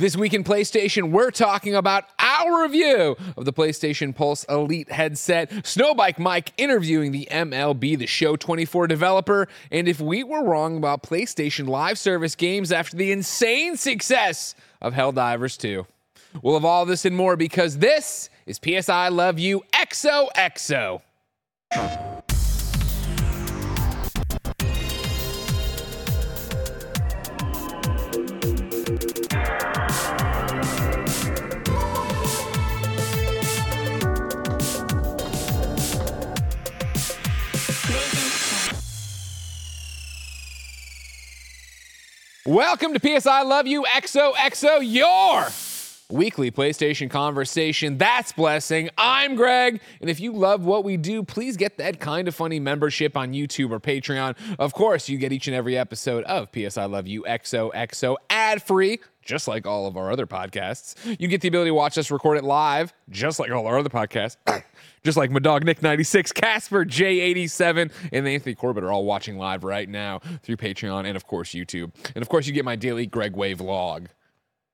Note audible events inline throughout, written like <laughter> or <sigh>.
This week in PlayStation, we're talking about our review of the PlayStation Pulse Elite headset, Snowbike Mike interviewing the MLB The Show 24 developer, and if we were wrong about PlayStation Live Service games after the insane success of Helldivers 2. We'll have all this and more because this is PS I Love You XOXO. Welcome to PS I Love You XOXO, your weekly PlayStation conversation. That's blessing. I'm Greg, and if you love what we do, please get that kind of funny membership on YouTube or Patreon. Of course, you get each and every episode of PS I Love You XOXO ad free. Just like all of our other podcasts, you get the ability to watch us record it live, just like all our other podcasts. <coughs> just like my dog Nick96, Casper J87, and Anthony Corbett are all watching live right now through Patreon and, of course, YouTube. And, of course, you get my daily Greg Way vlog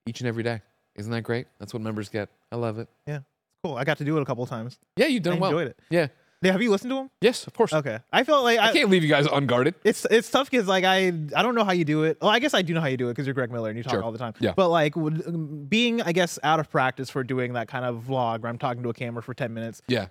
each and every day. Isn't that great? That's what members get. I love it. Yeah, cool. I got to do it a couple of times. Yeah, you've done I well. enjoyed it. Yeah. Yeah, have you listened to them? Yes, of course. Okay, I felt like I I, can't leave you guys unguarded. it's it's tough because like I I don't know how you do it. Well, I guess I do know how you do it because you're Greg Miller and you talk Sure. all the time. Yeah. But like would, um, being I guess out of practice for doing that kind of vlog where I'm talking to a camera for ten minutes. Yeah.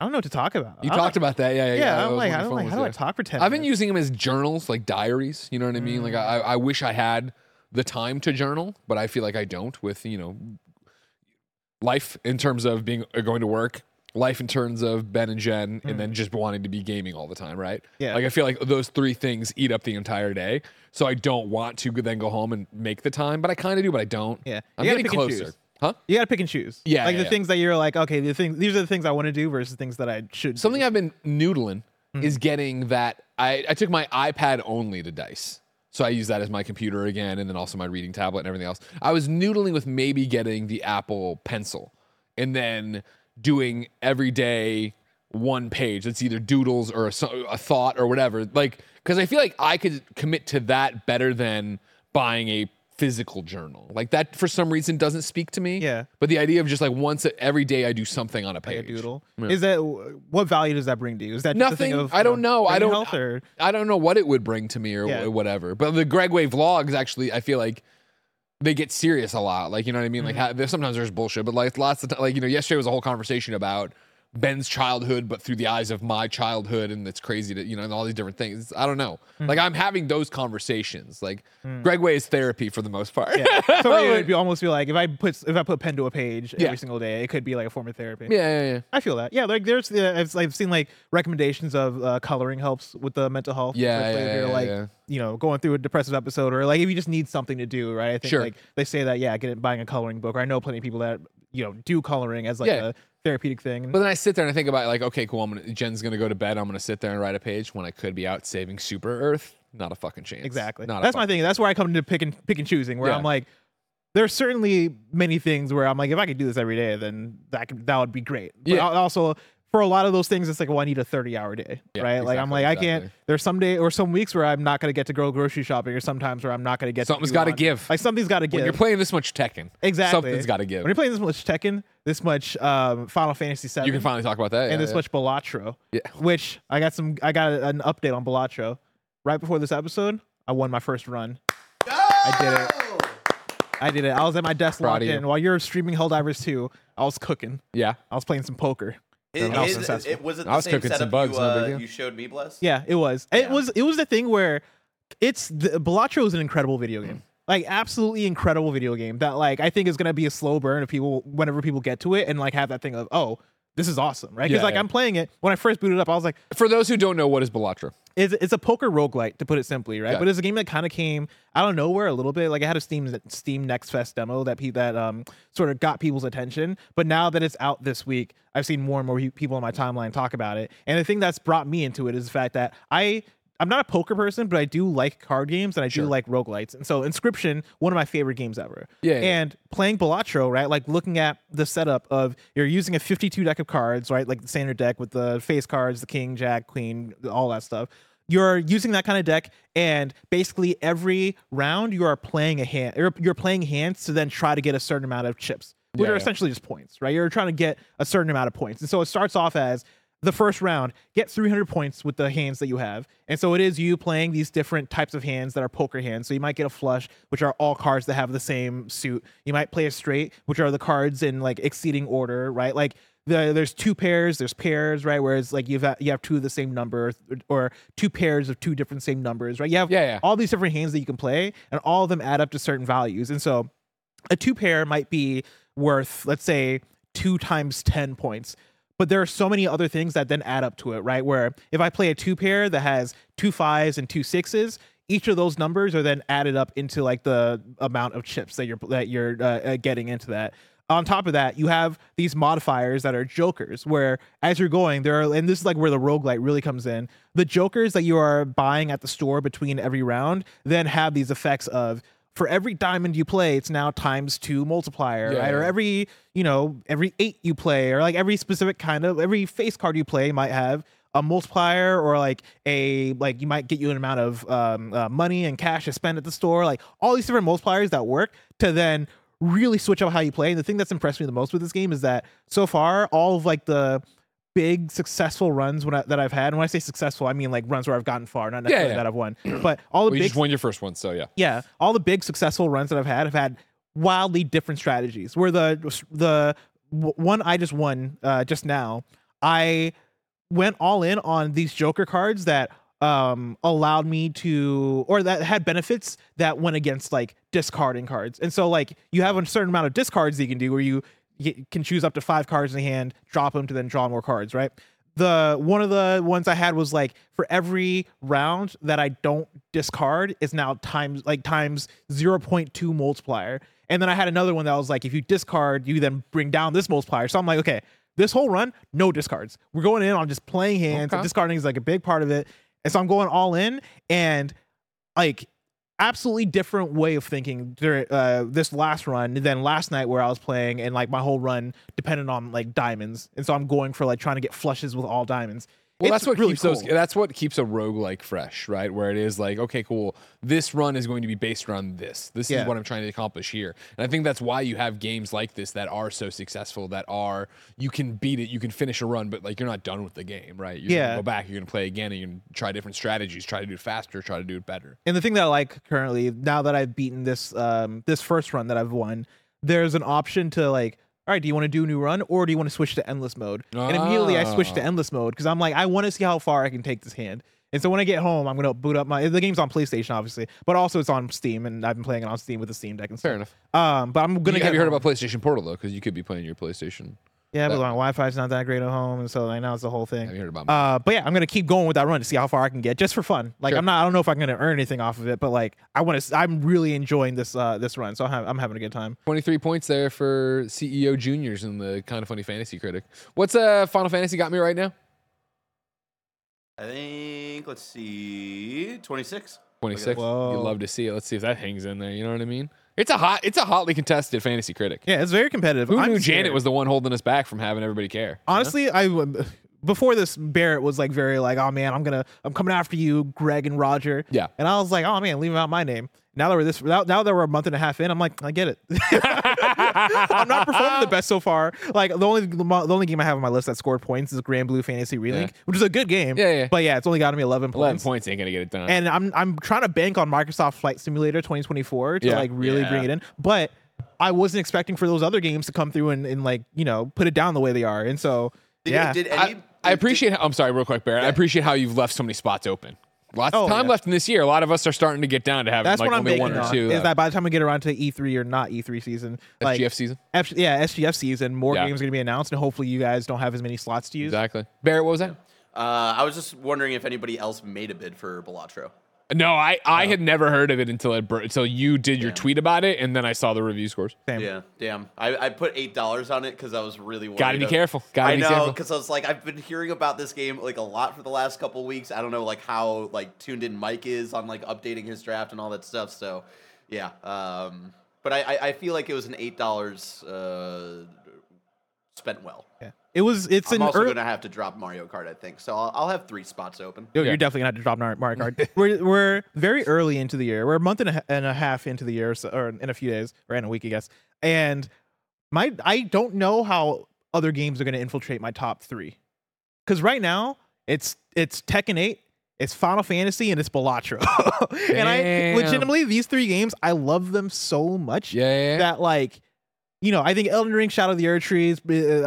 I don't know what to talk about. You talked about that. Yeah, yeah. Yeah, I'm like, I don't like, how do I talk for 10 I've been minutes? using them as journals, like diaries. You know what I mean? Like I, I wish I had the time to journal, but I feel like I don't. With you know, life in terms of being uh, going to work, life in terms of Ben and Jen, and then just wanting to be gaming all the time, right? Yeah. Like I feel like those three things eat up the entire day. So I don't want to then go home and make the time, but I kind of do, but I don't. Yeah. I'm You gotta getting pick and closer. choose. Huh? You got to pick and choose. Yeah, like yeah, the yeah. things that you're like, okay, the things these are the things I want to do versus things that I should. Something do. I've been noodling Mm-hmm. is getting that. I, I took my iPad only to Dice. So I use that as my computer again and then also my reading tablet and everything else. I was noodling with maybe getting the Apple Pencil and then doing every day one page. It's either doodles or a, a thought or whatever. Like, because I feel like I could commit to that better than buying a physical journal. Like that for some reason doesn't speak to me. Yeah. But the idea of just like once a, every day I do something on a like page. a doodle. Yeah. Is that what value does that bring to you? Is that just a thing Nothing. of, I don't uh, know. I don't. or I don't know what it would bring to me or Yeah. whatever. But the Greg Way vlogs actually, I feel like they get serious a lot. Like you know what I mean. Like Mm-hmm. how, sometimes there's bullshit, but like lots of t- like you know yesterday was a whole conversation about Ben's childhood, but through the eyes of my childhood, and it's crazy to you know and all these different things. I don't know. Mm-hmm. Like I'm having those conversations. Like Greg Way is therapy for the most part. Mm. yeah. <laughs> So it would be almost be like if I put if I put pen to a page Yeah. every single day, it could be like a form of therapy. yeah, yeah, yeah. I feel that. Yeah, like there's uh, I've, I've seen like recommendations of uh, coloring helps with the mental health. Yeah, yeah, you're yeah, like yeah. you know going through a depressive episode or like if you just need something to do, right? I think Sure. like they say that yeah, get it, buying a coloring book. Or I know plenty of people that you know do coloring as like Yeah. a therapeutic thing. But then I sit there and I think about like, okay, cool. I'm gonna Jen's gonna go to bed. I'm gonna sit there and write a page when I could be out saving Super Earth. Not a fucking chance. Exactly. Not That's my thing. That's where I come to pick and pick and choosing. Where Yeah. I'm like, there's certainly many things where I'm like, if I could do this every day, then that could, that would be great. But Yeah. al- also for a lot of those things, it's like, well, I need a 30 hour day, Yeah, right? Like I'm exactly, like, I can't. There's some day or some weeks where I'm not gonna get to go grocery shopping, or sometimes where I'm not gonna get. Something's to gotta give. Like something's got to give. When you're playing this much Tekken, exactly. something's got to give. When you're playing this much Tekken, this much um, Final Fantasy VII, you can finally talk about that. and yeah, this yeah. much Balatro. Yeah. Which I got some. I got an update on Balatro right before this episode. I won my first run. I did it. I did it. I was at my desk Proud locked in while you're streaming Helldivers 2. I was cooking. Yeah. I was playing some poker. It, And I was it- it- was it I the was same cooking some bugs, you, uh, deal. you showed me, Bless? Yeah, it was. It was. It was the thing where it's the Balatro is an incredible video game. Like absolutely incredible video game that like I think is gonna be a slow burn if people whenever people get to it and like have that thing of oh this is awesome, right? Because Yeah, like yeah. I'm playing it when I first booted up, I was like, For those who don't know, what is Balatro? it's, it's a poker roguelite to put it simply, right? Yeah. But it's a game that kind of came out of nowhere a little bit. Like I had a Steam Steam Next Fest demo that pe- that um sort of got people's attention. But now that it's out this week, I've seen more and more people on my timeline talk about it. And the thing that's brought me into it is the fact that I I'm not a poker person, but I do like card games and I Sure. do like roguelites. And so Inscription, one of my favorite games ever. Yeah, yeah. And playing Balatro, right? Like looking at the setup of you're using a 52 deck of cards, right? Like the standard deck with the face cards, the king, jack, queen, all that stuff. You're using that kind of deck, and basically every round you are playing a hand. You're, you're playing hands to then try to get a certain amount of chips, which Yeah, are yeah. essentially just points, right? You're trying to get a certain amount of points, and so it starts off as the first round, get 300 points with the hands that you have. And so it is you playing these different types of hands that are poker hands. So you might get a flush, which are all cards that have the same suit. You might play a straight, which are the cards in like exceeding order, right? Like the, there's two pairs, there's pairs, right? Whereas like you've you have two of the same number or two pairs of two different same numbers, right? You have Yeah, yeah. all these different hands that you can play, and all of them add up to certain values. And so a two pair might be worth, let's say, two times 10 points. But there are so many other things that then add up to it, right? Where if I play a two pair that has two fives and two sixes, each of those numbers are then added up into like the amount of chips that you're that you're uh, uh, getting into that. On top of that, you have these modifiers that are jokers, where as you're going, there are, and this is like where the roguelite really comes in. The jokers that you are buying at the store between every round then have these effects of for every diamond you play, it's now times two multiplier, Yeah, right? Or every, you know, every eight you play, or like every specific kind of every face card you play might have a multiplier or like a like you might get you an amount of um, uh, money and cash to spend at the store like all these different multipliers that work to then really switch up how you play and the thing that's impressed me the most with this game is that so far all of like the big successful runs when I, that I've had and when I say successful I mean like runs where I've gotten far not necessarily yeah. that I've won but all the Well, you big just won your first one, so yeah. yeah, all the big successful runs that I've had have had wildly different strategies. Where the the one I just won uh, just now, I went all in on these Joker cards that um allowed me to or that had benefits that went against like discarding cards and so like you have a certain amount of discards that you can do where you, you can choose up to five cards in the hand drop them to then draw more cards right the one of the ones I had was like for every round that I don't discard is now times like times 0.2 multiplier. And then I had another one that was like if you discard, you then bring down this multiplier. So I'm like, okay, this whole run, no discards. We're going in on just playing hands. Okay. Discarding is like a big part of it. And so I'm going all in and like absolutely different way of thinking during uh, this last run than last night where I was playing and like my whole run depended on like diamonds. And so I'm going for like trying to get flushes with all diamonds. Well, It's that's what really keeps those. That's what keeps a roguelike fresh, right? Where it is like, okay, cool. This run is going to be based around this. This Yeah. is what I'm trying to accomplish here. And I think that's why you have games like this that are so successful. That are you can beat it, you can finish a run, but like you're not done with the game, right? You're Yeah. go back, you're gonna play again, and you're gonna try different strategies, try to do it faster, try to do it better. And the thing that I like currently, now that I've beaten this um this first run that I've won, there's an option to like, all right, do you want to do a new run or do you want to switch to endless mode? And immediately I switched to Ah. endless mode because I'm like, I want to see how far I can take this hand. And so when I get home, I'm gonna boot up my the game's on PlayStation, obviously, but also it's on Steam, and I've been playing it on Steam with the Steam Deck and stuff. Fair enough. Um, but I'm gonna You, have you heard home. about PlayStation Portal though? Because you could be playing your PlayStation. Yeah, but that- my Wi-Fi's not that great at home, and so like now it's the whole thing. Have you heard about? Uh, but yeah, I'm gonna keep going with that run to see how far I can get, just for fun. Like Sure. I'm not, I don't know if I'm gonna earn anything off of it, but like I want to. I'm really enjoying this uh this run, so I'm, I'm having a good time. 23 points there for CEO Juniors in the kind of funny fantasy critic. What's uh Final Fantasy got me right now? I think let's see, twenty six. 26. Whoa. You love to see it. Let's see if that hangs in there. You know what I mean? It's a hot, it's a hotly contested fantasy critic. Yeah, it's very competitive. Who I'm knew scared. Janet was the one holding us back from having everybody care? you know? Honestly, I would- before this Barrett was like very like, oh man, I'm gonna I'm coming after you, Greg and Roger. Yeah. And I was like, oh man, leave out my name. Now that we're this now, now that we're a month and a half in, I'm like, I get it. <laughs> I'm not performing the best so far. Like the only the only game I have on my list that scored points is Granblue Fantasy Relink, Yeah. which is a good game. Yeah, yeah. But yeah, it's only gotten me 11 points. 11 points. points ain't gonna get it done. And I'm I'm trying to bank on Microsoft Flight Simulator 2024 to Yeah. like really bring it in. But I wasn't expecting for those other games to come through and, and like, you know, put it down the way they are. And so Did, yeah. Did I, any? I did- appreciate. How, I'm sorry, real quick, Barrett. I appreciate how you've left so many spots open. Lots Oh, of time yeah. left in this year. A lot of us are starting to get down to having That's like what I'm only one or on. two. Is uh, that by the time we get around to E3 or not E3 season, like SGF season. F- yeah, SGF season, more Yeah. games are going to be announced, and hopefully you guys don't have as many slots to use. Exactly. Barrett, what was that? Uh, I was just wondering if anybody else made a bid for Balatro. No, I, I had never heard of it until it bur- until you did your tweet about it, and then I saw the review scores. Same. Yeah, damn. I, I put eight dollars on it because I was really worried. Gotta be of- careful. Gotta I be know because I was like, I've been hearing about this game like a lot for the last couple weeks. I don't know like how like tuned in Mike is on like updating his draft and all that stuff. So, yeah. Um, but I, I, I feel like it was an eight dollars uh, spent well. Yeah. It was. It's I'm an also early. gonna have to drop Mario Kart, I think. So I'll, I'll have three spots open. Yo, Yeah. You're definitely gonna have to drop Mario Kart. <laughs> we're we're very early into the year. We're a month and a, and a half into the year, so, or in a few days, or in a week, I guess. And my I don't know how other games are gonna infiltrate my top three, because right now it's it's Tekken 8, it's Final Fantasy, and it's Balatro. <laughs> and I legitimately these three games, I love them so much Yeah, yeah, yeah. that like you know i think elden ring shadow of the Erdtree uh,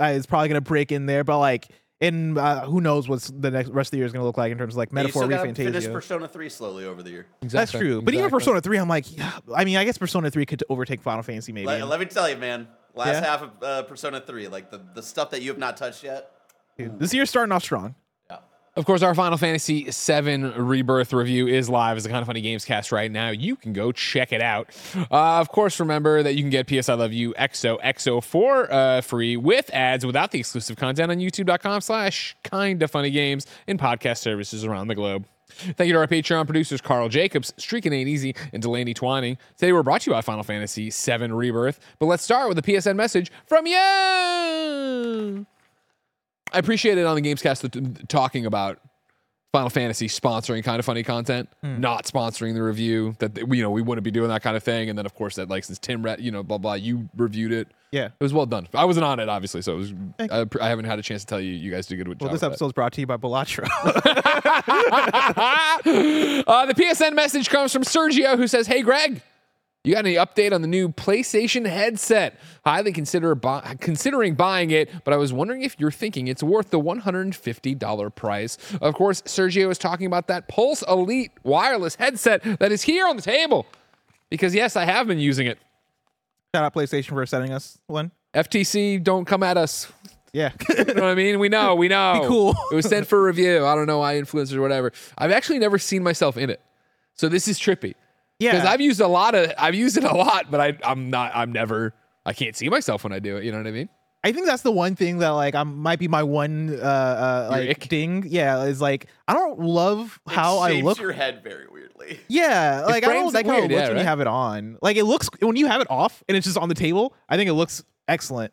i, I is probably gonna break in there but like and uh, who knows what's the next rest of the year is gonna look like in terms of like Yeah, you metaphor still gotta finish Fantasia. Persona 3 slowly over the year. Exactly. that's Exactly. true but even persona 3 i'm like yeah, i mean i guess persona 3 could overtake final fantasy maybe Let, let me tell you, man. Last Yeah? half of uh, Persona 3, like the, the stuff that you have not touched yet. Dude, this year's starting off strong Yeah. Of course, our Final Fantasy VII Rebirth review is live as a kind of funny games cast right now. You can go check it out. Uh, of course, remember that you can get PS I Love You XO XO for uh, free with ads without the exclusive content on youtube.com slash kind of funny games and podcast services around the globe. Thank you to our Patreon producers, Carl Jacobs, Streaking Ain't Easy, and Delaney Twining. Today we're brought to you by Final Fantasy VII Rebirth. But let's start with a PSN message from you. I appreciate it on the Gamescast that- talking about Final Fantasy sponsoring kind of funny content, not sponsoring the review. That you know we wouldn't be doing that kind of thing. And then of course that like since Tim, re- you know, blah blah, you reviewed it. yeah It was well done. I wasn't on it obviously, so it was. I, I haven't had a chance to tell you. You guys did good well this episode is brought to you by Balatro. <laughs> <laughs> uh, the PSN message comes from Sergio, who says, "Hey, Greg." You got any update on the new PlayStation headset? Highly consider bu- considering buying it, but I was wondering if you're thinking it's worth the $150 price. Of course, Sergio is talking about that Pulse Elite wireless headset that is here on the table. Because yes, I have been using it. shout out playstation for sending us one FTC, don't come at us. yeah <laughs> You know what I mean? We know, we know. Be cool. it was sent for review. I don't know why influencers or whatever. I've actually never seen myself in it. So this is trippy. Because I've used a lot of I've used it a lot, but I I'm not I'm never I can't see myself when I do it. You know what I mean? I think that's the one thing that like I might be my one uh, uh like ick? ding. Yeah, is like I don't love how it I shapes look. your head very weirdly. Yeah, like I don't like how it looks yeah, when right? you have it on. Like it looks when you have it off and it's just on the table. I think it looks excellent.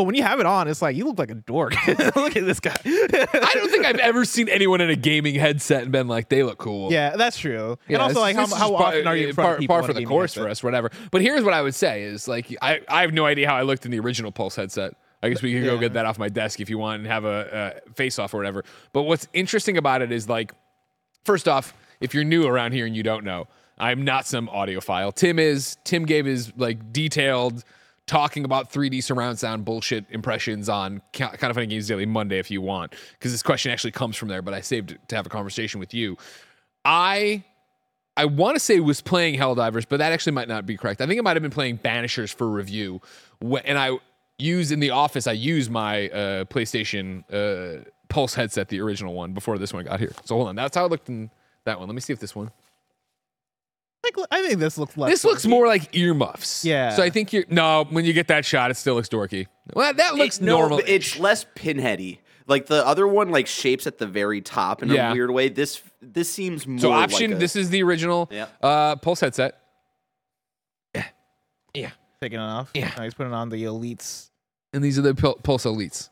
But when you have it on, it's like you look like a dork. <laughs> look at this guy. I don't think I've ever seen anyone in a gaming headset and been like, they look cool. yeah, that's true. Yeah, and also, like how, how par- often are you in front par, par for the course headset? for us, whatever. But here's what I would say is like I I have no idea how I looked in the original Pulse headset. I guess we can go get that off my desk if you want and have a, a face off or whatever. But what's interesting about it is like, first off, if you're new around here and you don't know, I'm not some audiophile. Tim is. Tim gave his like detailed talking about 3D surround sound bullshit impressions on Kind of Funny Games Daily Monday if you want, because this question actually comes from there. But I saved it to have a conversation with you. I I want to say was playing Helldivers, but that actually might not be correct. I think it might have been playing Banishers for review. And I use in the office, I use my uh, PlayStation uh, Pulse headset, the original one, before this one got here. So hold on, that's how it looked in that one. Let me see if this one. Like, I think this looks less. This looks dorky. more like earmuffs. Yeah. So I think you're no. When you get that shot, it still looks dorky. Well, that looks It- normal. but it's less pinheady. Like the other one, like shapes at the very top in Yeah. a weird way. This this seems more. so option. Like a- this is the original Yeah. uh, Pulse headset. Yeah. Yeah. taking it off. Yeah. Oh, he's putting on the elites. And these are the Pul- Pulse Elites.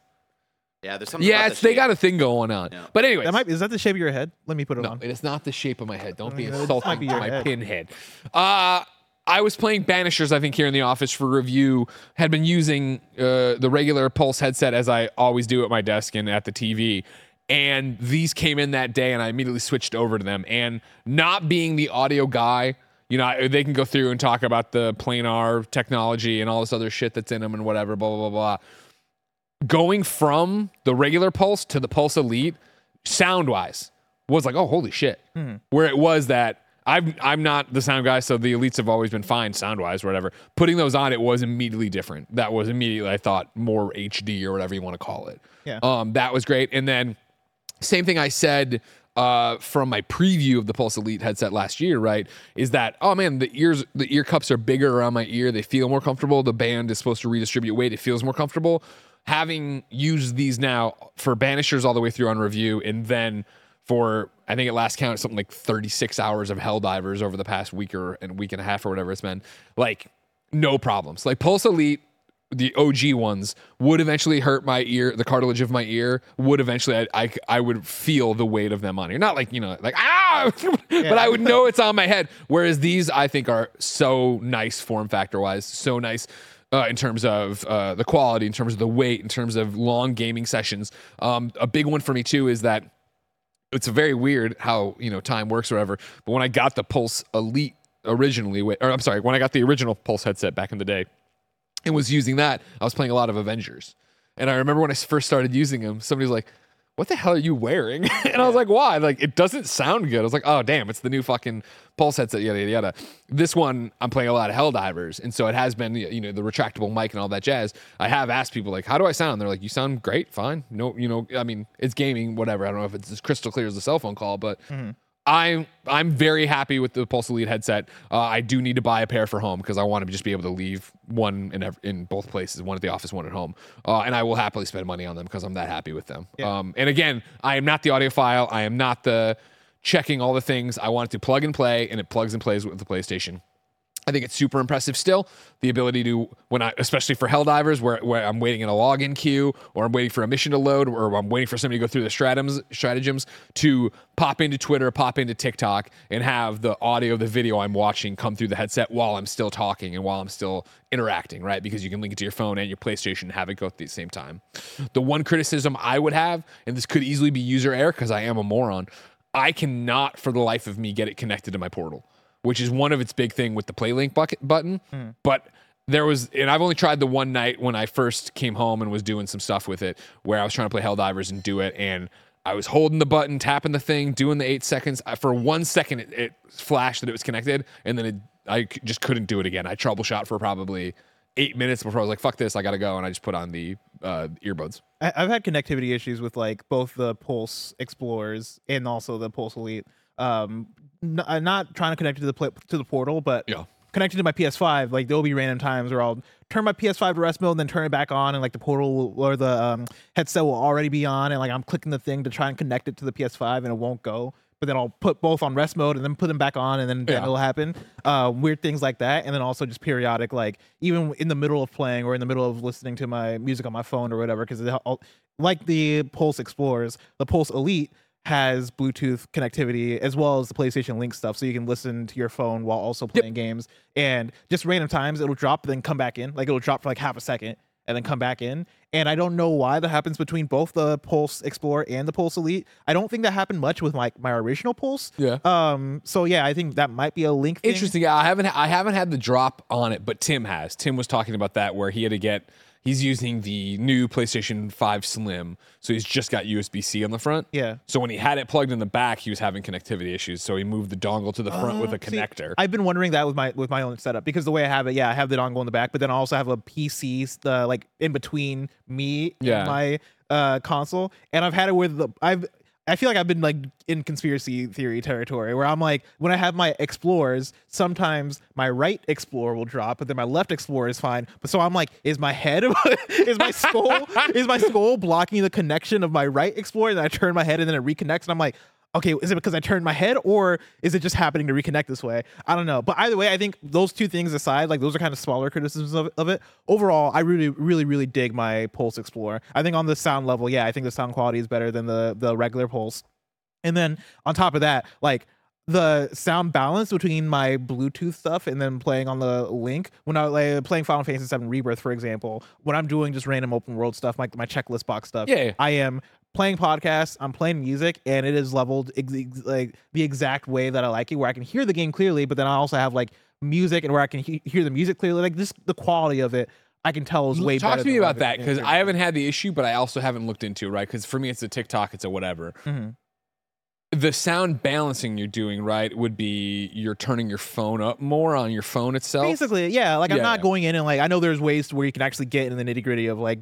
Yeah. There's something. Yeah, about it's, the they shape. got a thing going on. Yeah. But anyway, That might is that the shape of your head? Let me put it no, on. it is not the shape of my head. Don't be Uh, it insulting might be to your my head. pinhead. Uh, I was playing Banishers, I think, here in the office for review. Had been using uh, the regular Pulse headset as I always do at my desk and at the TV. And these came in that day, and I immediately switched over to them. And not being the audio guy, you know, I- they can go through and talk about the planar technology and all this other shit that's in them and whatever, blah, blah, blah, blah. Going from the regular Pulse to the Pulse Elite, sound wise, was like, oh, holy shit. Where it was that I'm I'm not the sound guy, so the elites have always been fine sound wise, whatever. Putting those on, it was immediately different. That was immediately, I thought, more HD or whatever you want to call it. Yeah. Um, that was great. And then same thing I said uh, from my preview of the Pulse Elite headset last year, right? Is that oh man, the ears, the ear cups are bigger around my ear. They feel more comfortable. The band is supposed to redistribute weight. It feels more comfortable. Having used these now for Banishers all the way through on review, and then for I think at last count something like 36 hours of Helldivers over the past week or and week and a half or whatever it's been. Like no problems. Like Pulse Elite the OG ones would eventually hurt my ear, the cartilage of my ear would eventually, I, I, I would feel the weight of them on here. Not like, you know, like, ah, <laughs> but I would know it's on my head. Whereas these, I think, are so nice form factor wise, so nice. Uh, in terms of uh, the quality, in terms of the weight, in terms of long gaming sessions, um, a big one for me too is that it's very weird how you know time works or whatever. But when I got the Pulse Elite originally, or I'm sorry, when I got the original Pulse headset back in the day, and was using that, I was playing a lot of Avengers. And I remember when I first started using them, somebody was like, "What the hell are you wearing?" <laughs> and I was like, "Why?" Like it doesn't sound good. I was like, "Oh damn, it's the new fucking Pulse headset." Yada yada yada. This one, I'm playing a lot of Helldivers, and so it has been you know the retractable mic and all that jazz. I have asked people like, "How do I sound?" They're like, "You sound great, fine." No, you know, I mean, it's gaming, whatever. I don't know if it's as crystal clear as a cell phone call, but. Mm-hmm. I'm I'm very happy with the Pulse Elite headset. Uh, I do need to buy a pair for home because I want to just be able to leave one in ev- in both places, one at the office, one at home, uh, and I will happily spend money on them because I'm that happy with them. Um, and again, I am not the audiophile. I am not the checking all the things. I want it to plug and play, and it plugs and plays with the PlayStation. I think it's super impressive still. The ability to, when I, especially for Helldivers, where, where I'm waiting in a login queue, or I'm waiting for a mission to load, or I'm waiting for somebody to go through the stratagems, stratagems to pop into Twitter, pop into TikTok, and have the audio, the video I'm watching come through the headset while I'm still talking and while I'm still interacting, right? Because you can link it to your phone and your PlayStation and have it go at the same time. The one criticism I would have, and this could easily be user error because I am a moron, I cannot for the life of me get it connected to my portal which is one of its big thing with the play link bucket button. But there was, and I've only tried the one night when I first came home and was doing some stuff with it, where I was trying to play Helldivers and do it, and I was holding the button, tapping the thing, doing the eight seconds. I- For one second, it, it flashed that it was connected, and then it, I just couldn't do it again. I troubleshot for probably eight minutes before I was like, "Fuck this, I gotta go," and I just put on the uh, earbuds. I, I've had connectivity issues with like both the Pulse Explorers and also the Pulse Elite. Um, n- uh, not trying to connect it to the pla to the portal, but Yeah. connected to my PS5. Like there'll be random times where I'll turn my PS5 to rest mode, and then turn it back on, and like the portal will, or the um, headset will already be on, and like I'm clicking the thing to try and connect it to the PS5, and it won't go. But then I'll put both on rest mode and then put them back on, and then, then Yeah. it'll happen. Uh, weird things like that, and then also just periodic, like even in the middle of playing or in the middle of listening to my music on my phone or whatever, because like the Pulse Explorers, the Pulse Elite has Bluetooth connectivity as well as the PlayStation Link stuff, so you can listen to your phone while also playing games. And just random times it'll drop, then come back in. Like it'll drop for like half a second and then come back in. And I don't know why that happens between both the Pulse Explorer and the Pulse Elite. I don't think that happened much with my my original Pulse. Yeah. Um. So yeah, I think that might be a link. Thing. Interesting. Yeah, I haven't I haven't had the drop on it, but Tim has. Tim was talking about that where he had to get he's using the new PlayStation 5 Slim, so he's just got USB-C on the front. Yeah. So when he had it plugged in the back, he was having connectivity issues, so he moved the dongle to the front with a See, connector. I've been wondering that with my with my own setup because the way I have it, yeah, I have the dongle in the back, but then I also have a PC uh, like in between me Yeah. and my uh, console, and I've had it with the I've. I feel like I've been like in conspiracy theory territory where I'm like, when I have my explorers, sometimes my right explorer will drop, but then my left explorer is fine. But so I'm like, is my head, <laughs> is my skull, is my skull blocking the connection of my right explorer? And I turn my head and then it reconnects, and I'm like, okay, is it because I turned my head or is it just happening to reconnect this way? I don't know. But either way, I think those two things aside, like those are kind of smaller criticisms of, of it. Overall, I really, really, really dig my Pulse Explorer. I think on the sound level, yeah, I think the sound quality is better than the the regular Pulse. And then on top of that, like the sound balance between my Bluetooth stuff and then playing on the link when I like playing Final Fantasy VII Rebirth, for example, when I'm doing just random open world stuff, like my checklist box stuff, Yeah, yeah. I am playing podcasts, I'm playing music, and it is leveled ex- ex- like the exact way that I like it, where I can hear the game clearly, but then I also have like music and where I can he- hear the music clearly. Like this, the quality of it, I can tell is way Talk better. to me about that because I haven't had the issue, but I also haven't looked into it, right? Because for me, it's a TikTok, it's a whatever. Mhm. the sound balancing you're doing right would be you're turning your phone up more on your phone itself. Basically, yeah. Like I'm Yeah, not yeah. going in and like I know there's ways to where you can actually get in the nitty gritty of like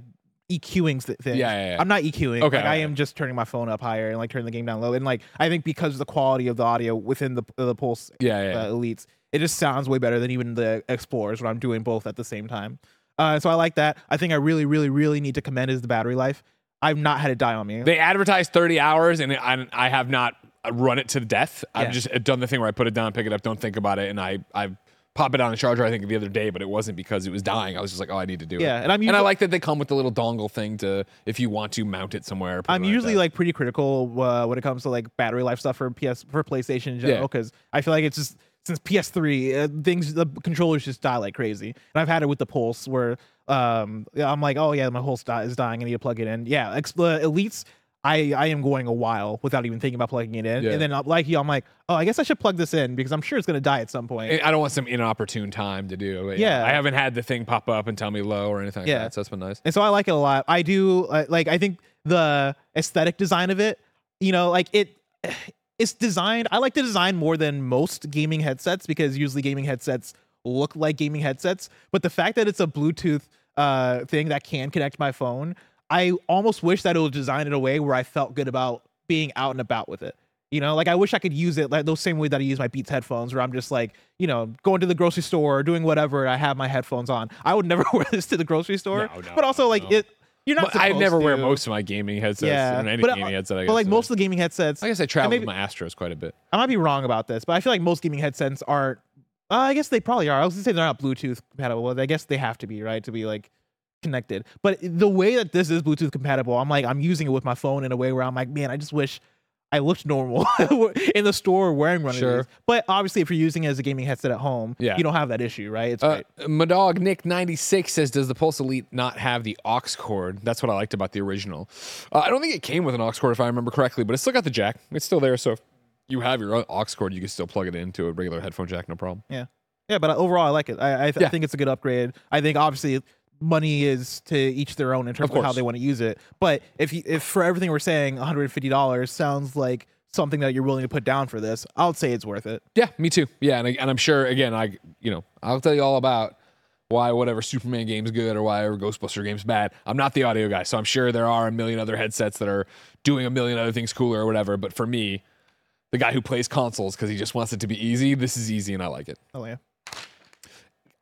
EQing th- things. Yeah, yeah, yeah. I'm not EQing. Okay, Like, I am just turning my phone up higher and like turning the game down low. And like I think because of the quality of the audio within the the Pulse Yeah, yeah. uh, Elites, it just sounds way better than even the Explorers when I'm doing both at the same time. Uh, so I like that. I think I really, really, really need to commend is the battery life. I've not had it die on me. They advertised 30 hours, and I, I have not run it to death. I've just done the thing where I put it down, pick it up, don't think about it, and I I pop it on the charger. I think the other day, but it wasn't because it was dying. I was just like, oh, I need to do it. Yeah, and I'm and I like that they come with the little dongle thing to if you want to mount it somewhere. I'm like usually that. like pretty critical uh, when it comes to like battery life stuff for PS for PlayStation in general Yeah. because I feel like it's just since PS3 uh, things the controllers just die like crazy and I've had it with the Pulse where um I'm like oh yeah my Pulse di- is dying I need to plug it in yeah ex- uh, Elites I I am going a while without even thinking about plugging it in Yeah. and then uh, like you I'm like oh I guess I should plug this in because I'm sure it's gonna die at some point I don't want some inopportune time to do. But Yeah. I haven't had the thing pop up and tell me low or anything like Yeah. that. So that's been nice. And so I like it a lot. I do uh, like I think the aesthetic design of it, you know, like it <sighs> it's designed I like the design more than most gaming headsets because usually gaming headsets look like gaming headsets, but the fact that it's a Bluetooth uh thing that can connect my phone, I almost wish that it was designed in a way where I felt good about being out and about with it. You know, like I wish I could use it like those same way that I use my Beats headphones, where I'm just like, you know, going to the grocery store or doing whatever. I have my headphones on. I would never <laughs> wear this to the grocery store, No, no, but also like no. it. You're not. I never wear most of my gaming headsets. Yeah, any but, gaming headset. I guess, but like most of the gaming headsets, I guess I travel maybe- with my Astros quite a bit. I might be wrong about this, but I feel like most gaming headsets aren't. Uh, I guess they probably are. I was gonna say they're not Bluetooth compatible. I guess they have to be, right, to be like connected. But the way that this is Bluetooth compatible, I'm like, I'm using it with my phone in a way where I'm like, man, I just wish I looked normal <laughs> in the store wearing one Sure. of these. But obviously, if you're using it as a gaming headset at home, Yeah. you don't have that issue, right? It's Uh, great. my dog Nick ninety six says, "Does the Pulse Elite not have the aux cord?" That's what I liked about the original. Uh, I don't think it came with an aux cord, if I remember correctly, but it's still got the jack. It's still there, so if you have your own aux cord, you can still plug it into a regular headphone jack, no problem. Yeah, yeah. But overall, I like it. I I, th- Yeah. I think it's a good upgrade. I think obviously money is to each their own in terms Of of, how they want to use it. But if you, if for everything we're saying, 150 dollars sounds like something that you're willing to put down for this, I would say it's worth it. Yeah, me too. Yeah, and, I, and I'm sure again, I you know, I'll tell you all about why whatever Superman game's good or why whatever Ghostbuster game's bad. I'm not the audio guy, so I'm sure there are a million other headsets that are doing a million other things cooler or whatever. But for me, the guy who plays consoles because he just wants it to be easy, this is easy and I like it. Oh yeah.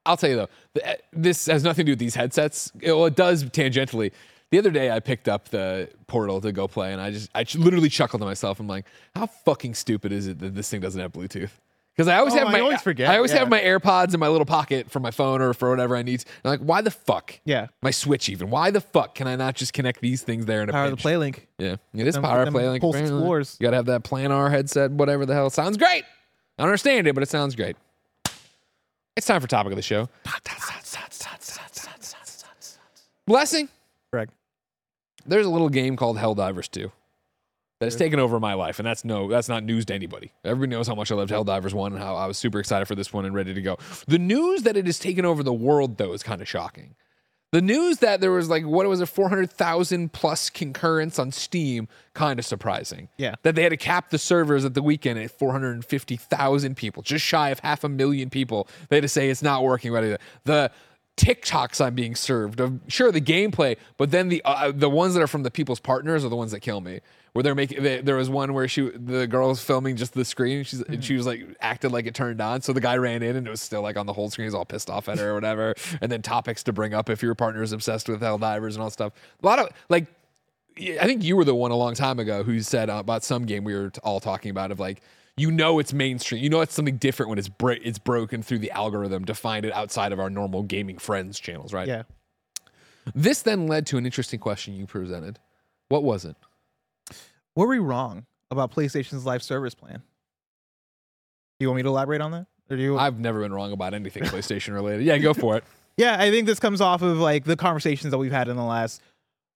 I'll tell you though, eh, this has nothing to do with these headsets. It- Well, it does tangentially. The other day, I picked up the Portal to go play, and I just, I literally chuckled to myself. I'm like, how fucking stupid is it that this thing doesn't have Bluetooth? Because I always Oh, have I my, always forget, I always yeah. have my AirPods in my little pocket for my phone or for whatever I need. And I'm like, why the fuck? Yeah. My Switch even. Why the fuck can I not just connect these things there in a Power of the pinch? Play Link. Yeah, it is Them- power play. Like Pulse. Explorers. You gotta have that planar headset, whatever the hell. Sounds great. I don't understand it, but it sounds great. It's time for topic of the show. Blessing. Correct. There's a little game called Helldivers 2 that has taken over my life, and that's no, that's not news to anybody. Everybody knows how much I loved Helldivers 1 and how I was super excited for this one and ready to go. The news that it has taken over the world, though, is kind of shocking. The news that there was like what was it, four hundred thousand plus concurrence on Steam, kind of surprising. Yeah. that they had to cap the servers at the weekend at four hundred and fifty thousand people, just shy of half a million people. They had to say it's not working. Right, the TikToks I'm being served of sure the gameplay, but then the uh, the ones that are from the people's partners are the ones that kill me. Where they're making, they, there was one where she, the girl was filming just the screen, she's, and she was like acted like it turned on, so the guy ran in and it was still like on the whole screen, he's all pissed off at her or whatever. <laughs> and then topics to bring up if your partner is obsessed with Helldivers and all stuff. A lot of like I think you were the one a long time ago who said uh, about some game we were all talking about of like you know it's mainstream, you know it's something different when it's bro- it's broken through the algorithm to find it outside of our normal gaming friends channels, right? Yeah. This then led to an interesting question you presented. What was it? Were we wrong about PlayStation's live service plan? Do you want me to elaborate on that? Or do you I've never been wrong about anything <laughs> PlayStation related. Yeah, go for it. <laughs> Yeah, I think this comes off of like the conversations that we've had in the last.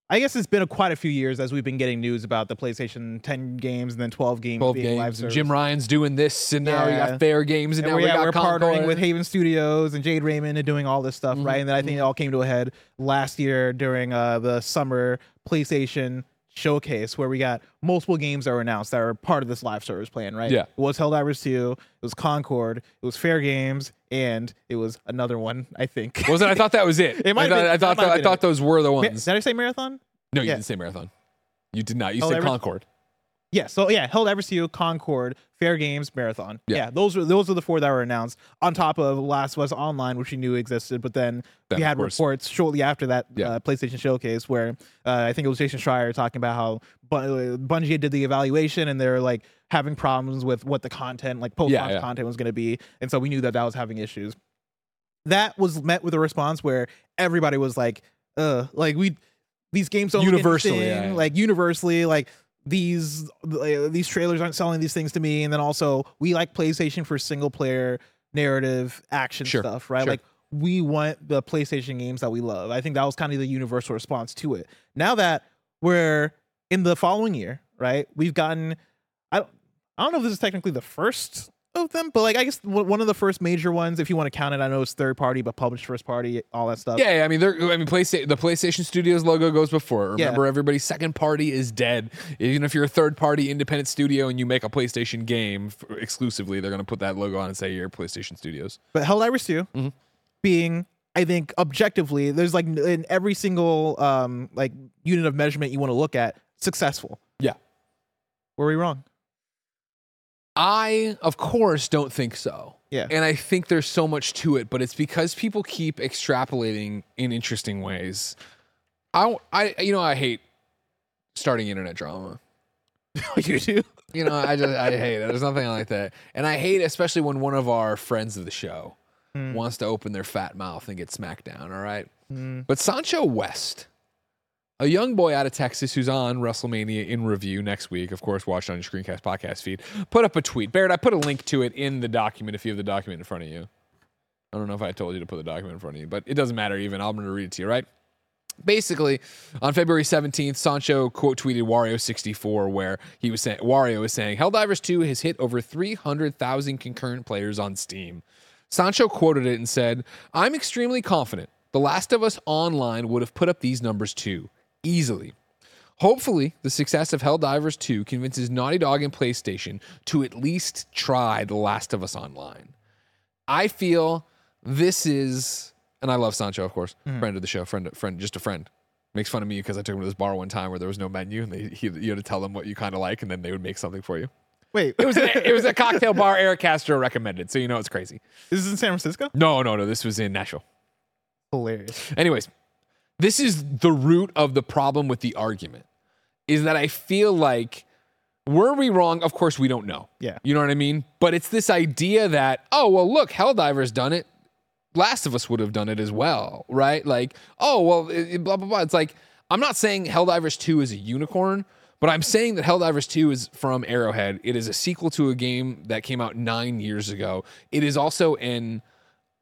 I guess it's been a, quite a few years as we've been getting news about the PlayStation 10 games and then 12 games 12 being games. service. Jim Ryan's doing this, and now we got Fair Games, and, And now we're, we yeah, got we're Concord. partnering with Haven Studios and Jade Raymond and doing all this stuff, Mm-hmm, right? And then I think it all came to a head last year during uh, the summer PlayStation showcase where we got multiple games that were announced that are part of this live service plan, right? Yeah. It was Helldivers 2, it was Concord, it was Fair Games, and it was another one, I think. <laughs> Was it? I thought that was it. <laughs> It might I thought, been- I thought, have I thought those were the ones. Did I say Marathon? No, you Yeah. didn't say marathon. You did not. You Oh, said that Concord. Yeah, so yeah, Helldivers 2, Concord, Fair Games, Marathon. Yeah. Yeah. those were those were the four that were announced on top of Last Us Online, which we knew existed, but then Then, we had reports shortly after that Yeah. uh, PlayStation showcase where uh, I think it was Jason Schreier talking about how Bungie did the evaluation and they're like having problems with what the content, like post launch yeah. content, was going to be, and so we knew that that was having issues. That was met with a response where everybody was like, "Uh, like we." These games don't Universally, interesting, yeah, yeah. like universally, like these uh, these trailers aren't selling these things to me. And then also we like PlayStation for single player narrative action Sure, stuff right? sure. like we want the PlayStation games that we love. I think that was kind of the universal response to it. Now that we're in the following year right we've gotten I don't I don't know if this is technically the first of them but like I guess one of the first major ones if you want to count it I know it's third party but published first party all that stuff Yeah, yeah, I mean, they're, I mean, PlayStation, the PlayStation Studios logo goes before. it. Yeah. Remember, everybody's second party is dead. Even if you're a third party independent studio and you make a PlayStation game exclusively, they're going to put that logo on and say you're PlayStation Studios. But Helldivers 2 Mm-hmm. being, I think, objectively, there's like in every single um like unit of measurement you want to look at, successful. Yeah. Where were we wrong? I, of course, don't think so. Yeah. And I think there's so much to it, but it's because people keep extrapolating in interesting ways. I, I you know, I hate starting internet drama. <laughs> you do. You know, I just I hate it. There's nothing like that, and I hate especially when one of our friends of the show hmm. wants to open their fat mouth and get smacked down. All right, hmm. but Sancho West, a young boy out of Texas who's on WrestleMania in review next week. Of course, watch on your Screencast podcast feed. Put up a tweet, Barrett. I put a link to it in the document if you have the document in front of you. I don't know if I told you to put the document in front of you, but it doesn't matter. Even I'm going to read it to you. Right. Basically, on February 17th, Sancho quote tweeted Wario64, where he was saying Wario is saying Helldivers 2 has hit over 300,000 concurrent players on Steam. Sancho quoted it and said, "I'm extremely confident The Last of Us Online would have put up these numbers too, easily." Hopefully, the success of Helldivers 2 convinces Naughty Dog and PlayStation to at least try The Last of Us Online. I feel this is, and I love Sancho, of course, mm-hmm. friend of the show, friend, friend, just a friend. Makes fun of me because I took him to this bar one time where there was no menu, and they, he, you had to tell them what you kind of like, and then they would make something for you. Wait, It was a, it was a <laughs> cocktail bar Eric Castro recommended, so you know it's crazy. this is in San Francisco. No, no, no, this was in Nashville. Hilarious. Anyways, this is the root of the problem with the argument is that I feel like were we wrong? Of course we don't know. Yeah. You know what I mean? But it's this idea that, oh, well, look, Helldiver's done it. Last of Us would have done it as well, right? Like, oh, well, it- blah, blah, blah. It's like, I'm not saying Helldivers 2 is a unicorn, but I'm saying that Helldivers 2 is from Arrowhead. It is a sequel to a game that came out nine years ago. It is also an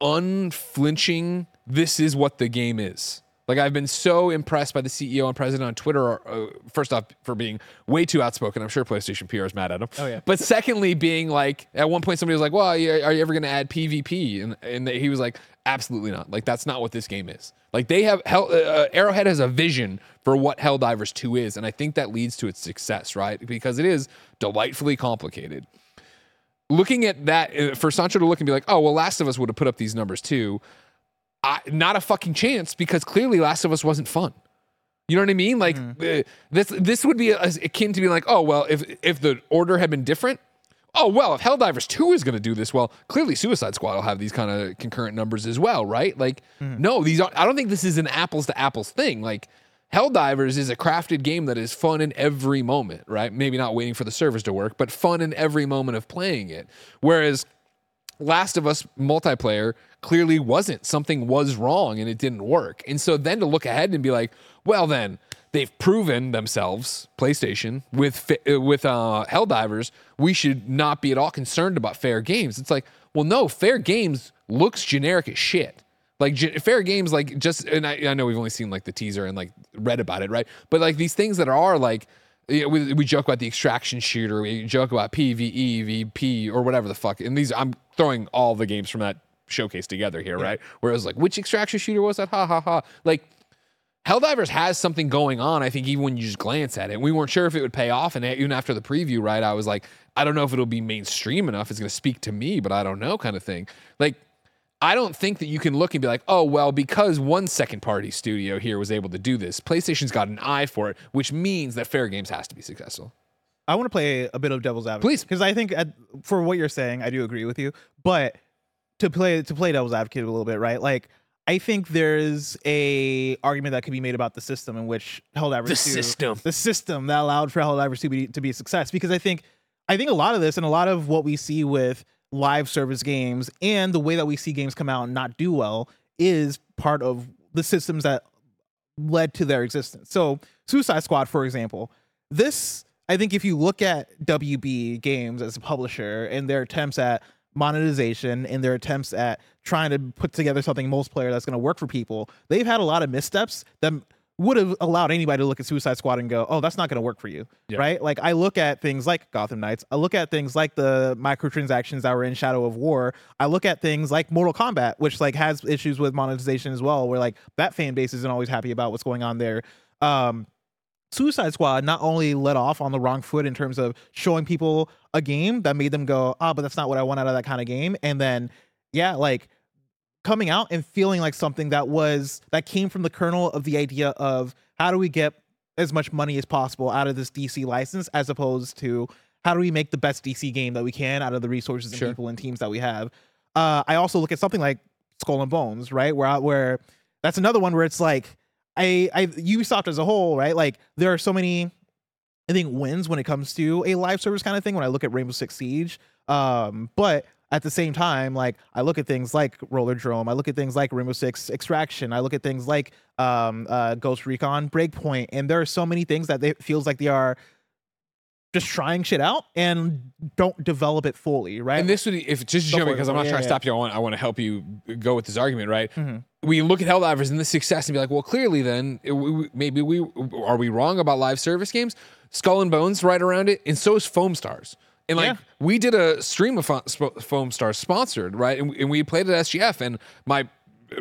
unflinching, this is what the game is. Like I've been so impressed by the CEO and president on Twitter. Uh, first off, for being way too outspoken. I'm sure PlayStation PR is mad at him. Oh, yeah. But secondly, being like at one point somebody was like, "Well, are you, are you ever going to add PvP?" And and he was like, "Absolutely not. Like that's not what this game is. Like they have Hell, uh, Arrowhead has a vision for what Helldivers 2 is, and I think that leads to its success, right? Because it is delightfully complicated." looking at that uh, for Sancho to look and be like, oh well, Last of Us would have put up these numbers too. I, not a fucking chance because clearly Last of Us wasn't fun. You know what I mean? Like uh, this this would be a, akin to being like, oh well, if if the order had been different. Oh well, if Helldivers 2 is going to do this well, clearly Suicide Squad will have these kind of concurrent numbers as well, right? Like, no, these are. I don't think this is an apples to apples thing. Like, Helldivers is a crafted game that is fun in every moment, right? Maybe not waiting for the servers to work, but fun in every moment of playing it. Whereas Last of Us multiplayer clearly wasn't. Something was wrong and it didn't work. And so then to look ahead and be like, well, then they've proven themselves, PlayStation, with uh, with uh, Helldivers, we should not be at all concerned about fair games. It's like, well, no, fair games looks generic as shit. Like fair games, like just, and I, I know we've only seen like the teaser and like read about it, right? But like these things that are like, we, we joke about the extraction shooter, we joke about PVE, VP, or whatever the fuck. And these, I'm throwing all the games from that showcase together here, right? Where it was like, which extraction shooter was that? Ha ha ha. Like, Helldivers has something going on. I think even when you just glance at it, we weren't sure if it would pay off. And even after the preview, right, I was like, I don't know if it'll be mainstream enough. It's going to speak to me, but I don't know, kind of thing. Like, I don't think that you can look and be like, oh, well, because one second party studio here was able to do this, PlayStation's got an eye for it, which means that Fair Games has to be successful. I want to play a bit of devil's advocate, Please. because I think uh, for what you're saying, I do agree with you. But to play to play devil's advocate a little bit, right? Like, I think there's a argument that could be made about the system in which Helldivers The 2 system. the system that allowed for Helldivers to be to be a success. Because I think I think a lot of this and a lot of what we see with live service games and the way that we see games come out and not do well is part of the systems that led to their existence. So Suicide Squad, for example, this I think if you look at WB Games as a publisher and their attempts at monetization and their attempts at trying to put together something multiplayer that's going to work for people, they've had a lot of missteps that would have allowed anybody to look at Suicide Squad and go, "Oh, that's not going to work for you." Yeah. Right? Like I look at things like Gotham Knights, I look at things like the microtransactions that were in Shadow of War, I look at things like Mortal Kombat, which like has issues with monetization as well, where like that fan base isn't always happy about what's going on there. Um Suicide Squad not only let off on the wrong foot in terms of showing people a game that made them go, ah, but that's not what I want out of that kind of game. And then, yeah, like coming out and feeling like something that was that came from the kernel of the idea of how do we get as much money as possible out of this DC license as opposed to how do we make the best DC game that we can out of the resources and Sure. people and teams that we have. Uh, I also look at something like Skull and Bones, right? Where where that's another one where it's like I I Ubisoft as a whole, right? Like there are so many I think wins when it comes to a live service kind of thing when I look at Rainbow Six Siege. Um, but at the same time, like I look at things like Roller Drome, I look at things like Rainbow Six Extraction, I look at things like um, uh, Ghost Recon Breakpoint, and there are so many things that it feels like they are just trying shit out and don't develop it fully, right? And this would, if just jump because I'm not it. trying to stop you. I want, I want to help you go with this argument, right? Mhm. We look at Helldivers and the success and be like, well, clearly, then it- we- maybe we are we wrong about live service games? Skull and Bones right around it, and so is Foamstars. And like Yeah. we did a stream of Foamstars sponsored, right? And, and we played at SGF, and my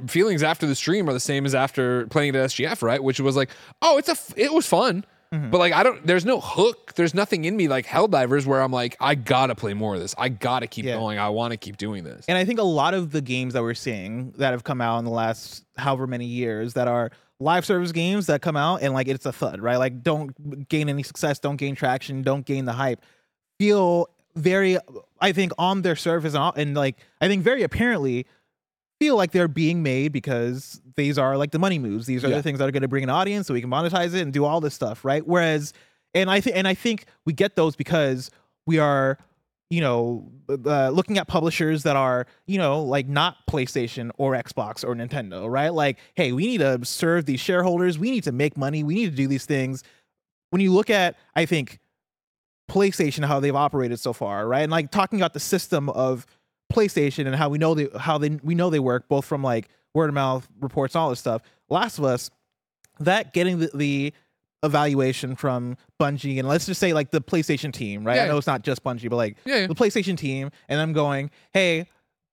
feelings after the stream are the same as after playing it at SGF, right? Which was like, oh, it's a, f- it was fun. Mm-hmm. But like I don't there's no hook. There's nothing in me like Helldivers where I'm like, I gotta play more of this. I gotta keep Yeah. going. I wanna keep doing this. And I think a lot of the games that we're seeing that have come out in the last however many years that are live service games that come out and like it's a thud, right? Like don't gain any success, don't gain traction, don't gain the hype. Feel very, I think, on their surface and, and like I think very apparently feel like they're being made because these are like the money moves. These are Yeah. the things that are going to bring an audience so we can monetize it and do all this stuff, right? Whereas, and I think, and I think we get those because we are, you know, uh, looking at publishers that are, you know, like not PlayStation or Xbox or Nintendo, right? Like, hey, we need to serve these shareholders. We need to make money. We need to do these things. When you look at, I think, PlayStation how they've operated so far, right? And like talking about the system of PlayStation and how we know they how they we know they work both from like word of mouth reports and all this stuff. Last of Us, that getting the, the evaluation from Bungie and let's just say like the PlayStation team, right? I know it's not just Bungie, but like Yeah, yeah. the PlayStation team, and I'm going, hey,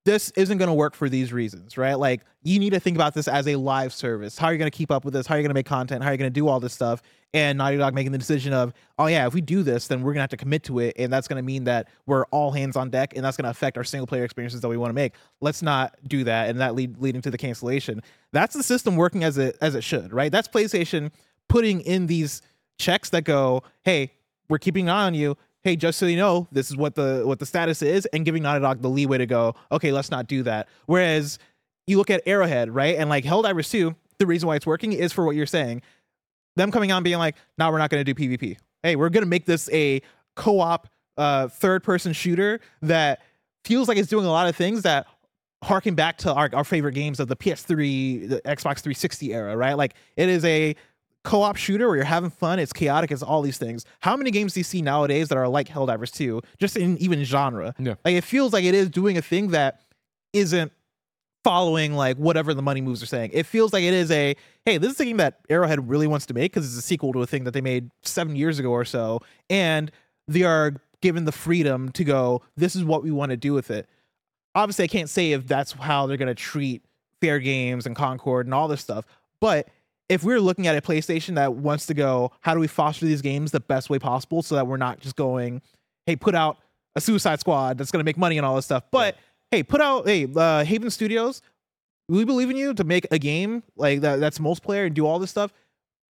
this isn't going to work for these reasons, right? Like you need to think about this as a live service. How are you going to keep up with this? How are you going to make content? How are you going to do all this stuff? And Naughty Dog making the decision of, oh yeah, if we do this, then we're going to have to commit to it, and that's going to mean that we're all hands on deck, and that's going to affect our single player experiences that we want to make. Let's not do that, and that lead leading to the cancellation. That's the system working as it as it should, right? That's PlayStation putting in these checks that go, hey, we're keeping an eye on you. Hey, just so you know, this is what the what the status is, and giving Naughty Dog the leeway to go, okay, let's not do that. Whereas you look at Arrowhead, right, and like Helldivers 2, the reason why it's working is for what you're saying. Them coming on being like, now we're not going to do PvP. Hey, we're going to make this a co-op uh, third-person shooter that feels like it's doing a lot of things that harken back to our, our favorite games of the PS3, the Xbox 360 era, right? Like it is a co-op shooter where you're having fun, it's chaotic, it's all these things. How many games do you see nowadays that are like Helldivers 2, just in even genre? Yeah. Like it feels like it is doing a thing that isn't following like whatever the money moves are saying. It feels like it is a hey, this is a game that Arrowhead really wants to make because it's a sequel to a thing that they made seven years ago or so, and they are given the freedom to go. This is what we want to do with it. Obviously, I can't say if that's how they're going to treat Fairgames and Concord and all this stuff, but if we're looking at a PlayStation that wants to go, how do we foster these games the best way possible so that we're not just going, hey, put out a Suicide Squad that's going to make money and all this stuff, but hey, put out hey uh, Haven Studios, we believe in you to make a game like that that's multiplayer and do all this stuff.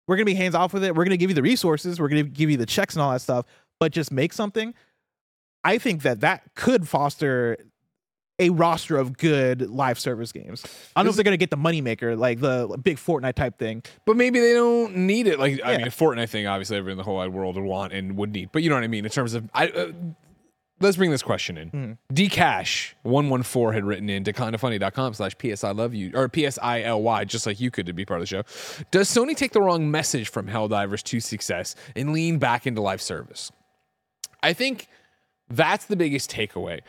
We're gonna be hands off with it. We're gonna give you the resources. We're gonna give you the checks and all that stuff. But just make something. I think that that could foster a roster of good live service games. I don't know if they're gonna get the moneymaker like the big Fortnite type thing. But maybe they don't need it. Like I Yeah. mean, a Fortnite thing, obviously, everyone in the whole wide world would want and would need. But you know what I mean in terms of. I, uh, let's bring this question in. Hmm. Dcash one one four had written in to kindafunny.com slash ps I love you or ps i l y just like you could to be part of the show. Does Sony take the wrong message from Helldivers 2 success and lean back into live service? I think that's the biggest takeaway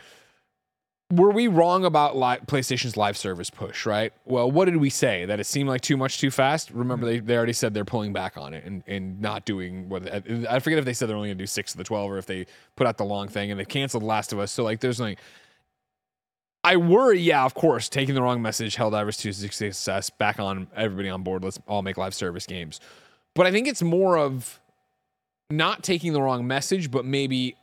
were we wrong about li- PlayStation's live service push, right? Well, what did we say? That it seemed like too much too fast? Remember, they, they already said they're pulling back on it and, and not doing what I forget if they said they're only gonna do six of the 12 or if they put out the long thing and they canceled Last of Us. So, like, there's like, I worry, yeah, of course, taking the wrong message, Helldivers 2 success, back on everybody on board. Let's all make live service games. But I think it's more of not taking the wrong message, but maybe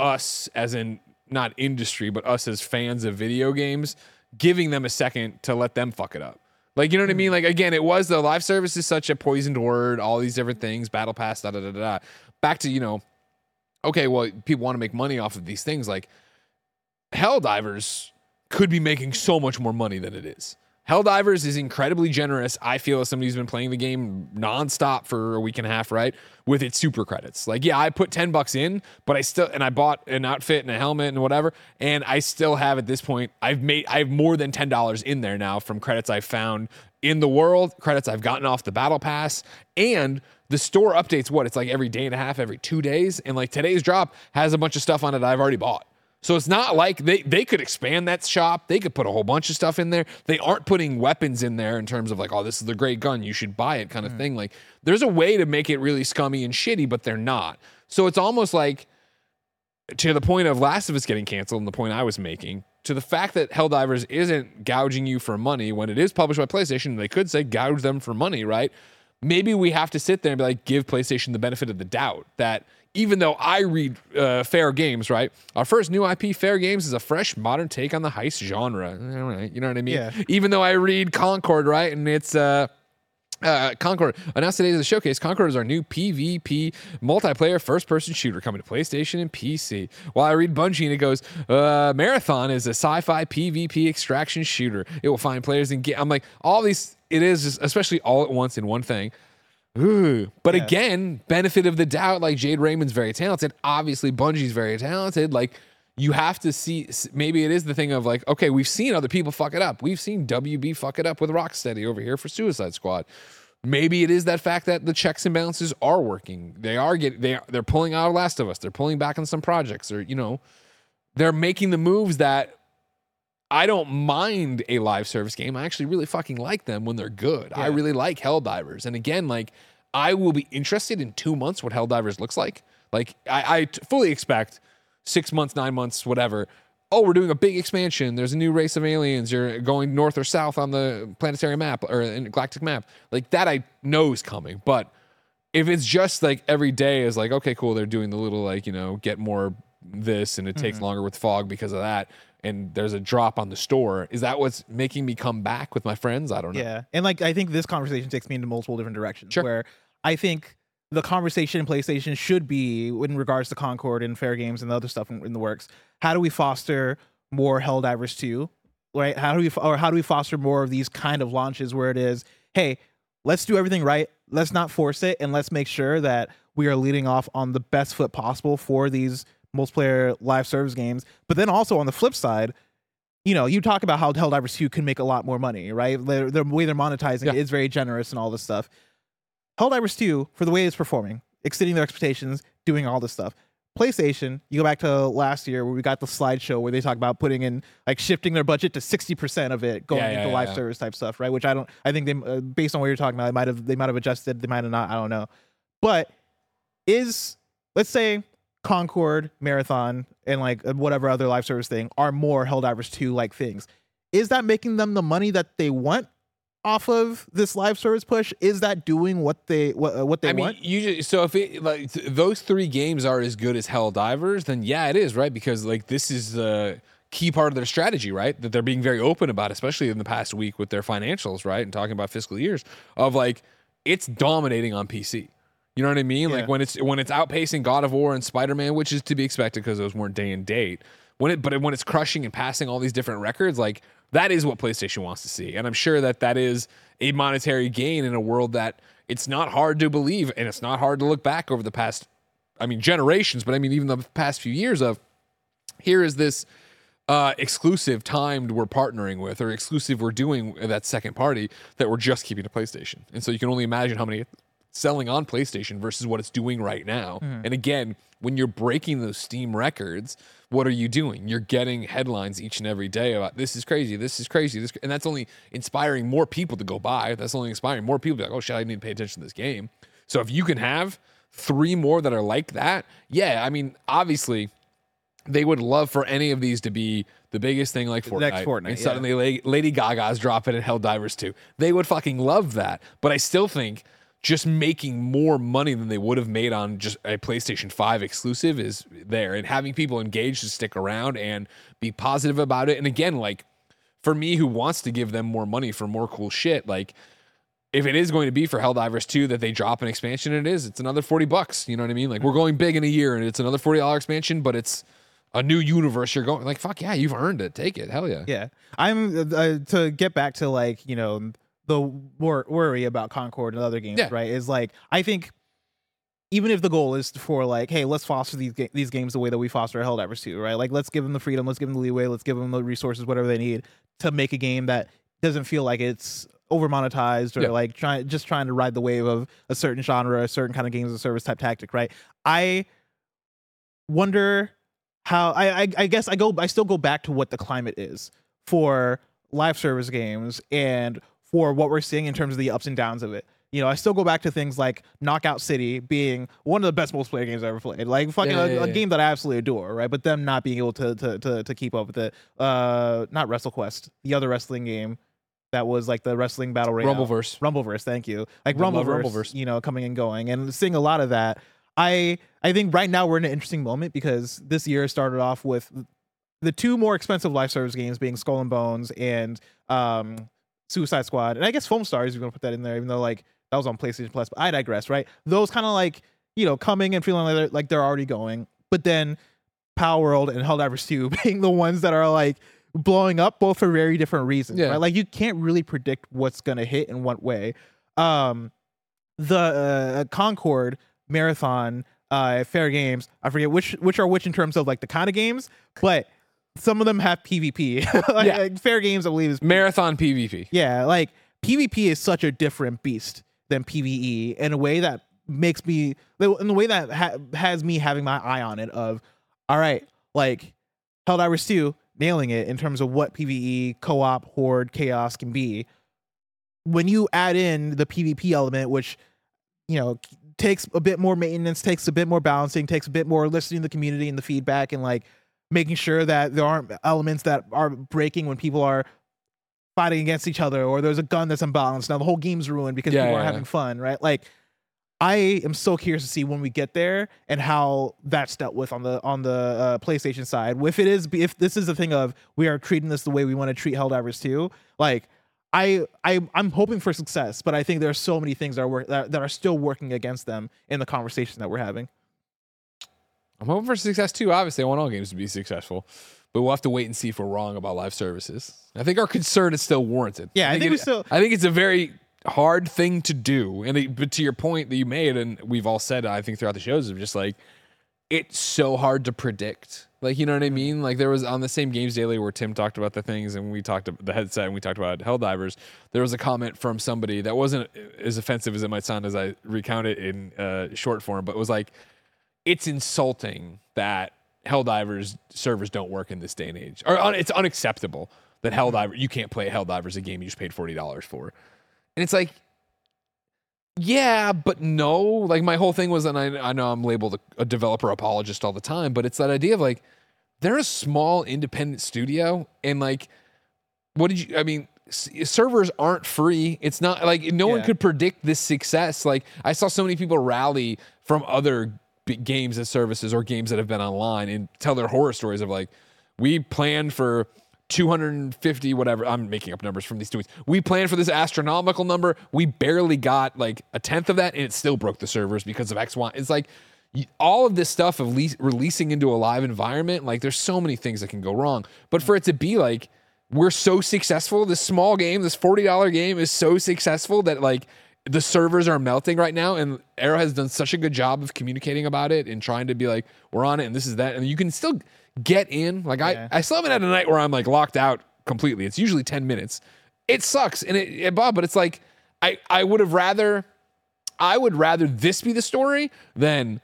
us as in not industry, but us as fans of video games, giving them a second to let them fuck it up. Like, you know what I mean? Mm. Like, again, it was the live service is such a poisoned word, all these different things, battle pass, da da da da. Back to, you know, okay, well, people want to make money off of these things. Like, Helldivers could be making so much more money than it is. Helldivers is incredibly generous. I feel as somebody who's been playing the game nonstop for a week and a half, right? With its super credits. Like, yeah, I put 10 bucks in, but I still and I bought an outfit and a helmet and whatever. And I still have at this point, I've made I have more than ten dollars in there now from credits I've found in the world, credits I've gotten off the battle pass, and the store updates what? It's like every day and a half, every two days. And like today's drop has a bunch of stuff on it I've already bought. So it's not like they, they could expand that shop. They could put a whole bunch of stuff in there. They aren't putting weapons in there in terms of like, oh, this is the great gun. You should buy it kind of mm. thing. Like there's a way to make it really scummy and shitty, but they're not. So it's almost like to the point of Last of Us getting canceled and the point I was making, to the fact that Helldivers isn't gouging you for money when it is published by PlayStation, they could say gouge them for money, right? Maybe we have to sit there and be like, give PlayStation the benefit of the doubt that even though I read uh, Fairgames, right? Our first new IP, Fairgames, is a fresh modern take on the heist genre. You know what I mean? Yeah. Even though I read Concord, right? And it's, uh, uh, Concord announced today at the showcase. Concord is our new PvP multiplayer first-person shooter coming to PlayStation and PC. While I read Bungie and it goes, uh, Marathon is a sci-fi PvP extraction shooter. It will find players and get. I'm like, all these. It is just, especially all at once in one thing. Ooh. But Yeah. again, benefit of the doubt. Like Jade Raymond's very talented. Obviously, Bungie's very talented. Like you have to see. Maybe it is the thing of like, okay, we've seen other people fuck it up. We've seen WB fuck it up with Rocksteady over here for Suicide Squad. Maybe it is that fact that the checks and balances are working. They are getting. They are, they're pulling out of Last of Us. They're pulling back on some projects, or you know, they're making the moves that I don't mind a live service game. I actually really fucking like them when they're good. I really like Helldivers. And again, like I will be interested in two months what Helldivers looks like. Like I, fully expect six months, nine months, whatever. Oh, we're doing a big expansion. There's a new race of aliens. You're going north or south on the planetary map or in galactic map. Like that, I know is coming. But if it's just like every day is like, okay, cool, they're doing the little like, you know, get more this and it takes Mm-hmm. longer with fog because of that. And there's a drop on the store. Is that what's making me come back with my friends? I don't know. Yeah. And like I think this conversation takes me into multiple different directions Sure. where I think the conversation in PlayStation should be in regards to Concord and Fairgames and the other stuff in, in the works. How do we foster more Helldivers 2? Right? How do we or how do we foster more of these kind of launches where it is, hey, let's do everything right. Let's not force it and let's make sure that we are leading off on the best foot possible for these multiplayer live service games. But then also on the flip side, you know, you talk about how Helldivers 2 can make a lot more money, right? The way they're monetizing Yeah. it is very generous and all this stuff. Helldivers 2, for the way it's performing, exceeding their expectations, doing all this stuff. PlayStation, you go back to last year where we got the slideshow where they talk about putting in like shifting their budget to 60% of it going Yeah, yeah, into live service type stuff, right? Which I don't I think they uh, based on what you're talking about, they might have they might have adjusted, they might have not, I don't know. But is let's say Concord, Marathon, and like uh, whatever other live service thing are more Helldivers 2 like things. Is that making them the money that they want? off of this live service push? Is that doing what they what uh, what they I mean, want? you just, so if it like th- those three games are as good as Helldivers, then yeah, it is right because like this is the key part of their strategy, right? That they're being very open about, especially in the past week with their financials, right, and talking about fiscal years of like it's dominating on PC. You know what I mean? Yeah. Like when it's when it's outpacing God of War and Spider Man, which is to be expected because those weren't day and date. When it, but when it's crushing and passing all these different records, like that is what PlayStation wants to see, and I'm sure that that is a monetary gain in a world that it's not hard to believe, and it's not hard to look back over the past, I mean, generations, but I mean even the past few years of here is this uh, exclusive timed we're partnering with or exclusive we're doing that second party that we're just keeping to PlayStation. And so you can only imagine how many selling on PlayStation versus what it's doing right now. Mm-hmm. And again, when you're breaking those Steam records, what are you doing? You're getting headlines each and every day about this is crazy, this is crazy, this, and that's only inspiring more people to go buy. That's only inspiring more people to be like, oh shit, I need to pay attention to this game. So if you can have three more that are like that, yeah, I mean, obviously they would love for any of these to be the biggest thing like Fortnite. next Fortnite, And suddenly La- Lady Gaga's dropping in Helldivers 2. They would fucking love that. But I still think just making more money than they would have made on just a PlayStation 5 exclusive is there. And having people engaged to stick around and be positive about it. And again, like for me who wants to give them more money for more cool shit, like if it is going to be for Helldivers 2 that they drop an expansion, it is. It's another 40 bucks. You know what I mean? Like we're going big in a year and it's another $40 expansion, but it's a new universe you're going like fuck yeah, you've earned it. Take it. Hell yeah. Yeah, I'm uh, to get back to like you know the wor- worry about Concord and other games, Yeah. right? Is like I think even if the goal is for like, hey, let's foster these ga- these games the way that we foster Helldivers 2, right? Like let's give them the freedom, let's give them the leeway, let's give them the resources, whatever they need to make a game that doesn't feel like it's over monetized or Yeah. like trying just trying to ride the wave of a certain genre, a certain kind of games as a service type tactic, right? I wonder how I, I I guess I go I still go back to what the climate is for live service games and for what we're seeing in terms of the ups and downs of it. You know, I still go back to things like Knockout City being one of the best multiplayer games I ever played. Like fucking Yeah, a, yeah, a yeah. game that I absolutely adore, right? But them not being able to to to, to keep up with it. Uh not WrestleQuest, the other wrestling game that was like the wrestling battle royale. Rumbleverse. Rumbleverse, thank you. Like Rumbleverse, Rumbleverse. you know, coming and going and seeing a lot of that. I I think right now we're in an interesting moment because this year started off with the two more expensive live service games being Skull and Bones and um Suicide Squad. And I guess Foamstars, you're gonna put that in there, even though like that was on PlayStation Plus, but I digress, right? Those kind of like, you know, coming and feeling like they're like they're already going. But then Palworld and Helldivers 2 <laughs> being the ones that are like blowing up both for very different reasons. Yeah. Right? Like you can't really predict what's gonna hit in what way. Um the uh, Concord Marathon uh Fairgames, I forget which which are which in terms of like the kind of games, but some of them have PvP. <laughs> like, Yeah. like, Fairgames, I believe, is Marathon PvP. yeah, like PvP is such a different beast than PvE in a way that makes me in the way that ha- has me having my eye on it of all right, like Helldivers 2 nailing it in terms of what PvE, co-op, horde, chaos can be. When you add in the PvP element which you know takes a bit more maintenance, takes a bit more balancing, takes a bit more listening to the community and the feedback and like making sure that there aren't elements that are breaking when people are fighting against each other or there's a gun that's unbalanced. Now the whole game's ruined because Yeah, people yeah, are having fun, right? Like I am so curious to see when we get there and how that's dealt with on the on the uh, PlayStation side. If it is, if this is a thing of we are treating this the way we want to treat Helldivers 2, like I I I'm hoping for success, but I think there are so many things that are work, that, that are still working against them in the conversation that we're having. I'm hoping for success too. Obviously, I want all games to be successful, but we'll have to wait and see if we're wrong about live services. I think our concern is still warranted. Yeah, I think it- we still- I think it's a very hard thing to do, and it, but to your point that you made, and we've all said, I think throughout the shows, of just like it's so hard to predict. Like you know what I mean? Like there was on the same Games Daily where Tim talked about the things and we talked about the headset and we talked about Helldivers. There was a comment from somebody that wasn't as offensive as it might sound as I recount it in uh, short form, but it was like it's insulting that Helldivers servers don't work in this day and age. Or un- it's unacceptable that Helldiver you can't play Helldivers a game you just paid forty dollars for. And it's like, yeah, but no. Like my whole thing was, and I, I know I'm labeled a, a developer apologist all the time, but it's that idea of like they're a small independent studio, and like, what did you? I mean, s- servers aren't free. It's not like no one could predict this success. Like I saw so many people rally from other games as services or games that have been online and tell their horror stories of like we planned for 250 whatever i'm making up numbers from these tweets. We planned for this astronomical number. We barely got like a tenth of that and it still broke the servers because of x y. It's like all of this stuff of le- releasing into a live environment like there's so many things that can go wrong. But for it to be like we're so successful this small game this $40 game is so successful that like the servers are melting right now and arrow has done such a good job of communicating about it and trying to be like we're on it and this is that. And you can still get in. Like Yeah. i i still haven't had a night where i'm like locked out completely. It's usually 10 minutes. It sucks and it, it bob but it's like i i would have rather I would rather this be the story than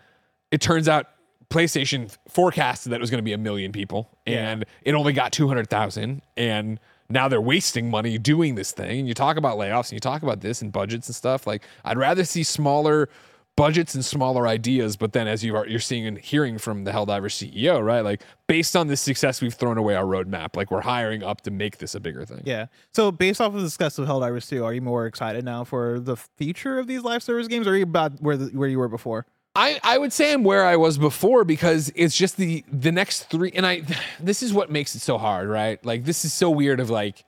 it turns out PlayStation forecasted that it was going to be a million people and it only got 200,000 and now they're wasting money doing this thing. And you talk about layoffs and you talk about this and budgets and stuff. Like I'd rather see smaller budgets and smaller ideas, but then as you are you're seeing and hearing from the Helldiver CEO, right? Like based on this success, we've thrown away our roadmap. Like we're hiring up to make this a bigger thing. Yeah. So based off of the success of Helldivers 2, are you more excited now for the future of these live service games, or are you about where the, where you were before? I, I would say I'm where I was before because it's just the the next three and I this is what makes it so hard, right? Like this is so weird of like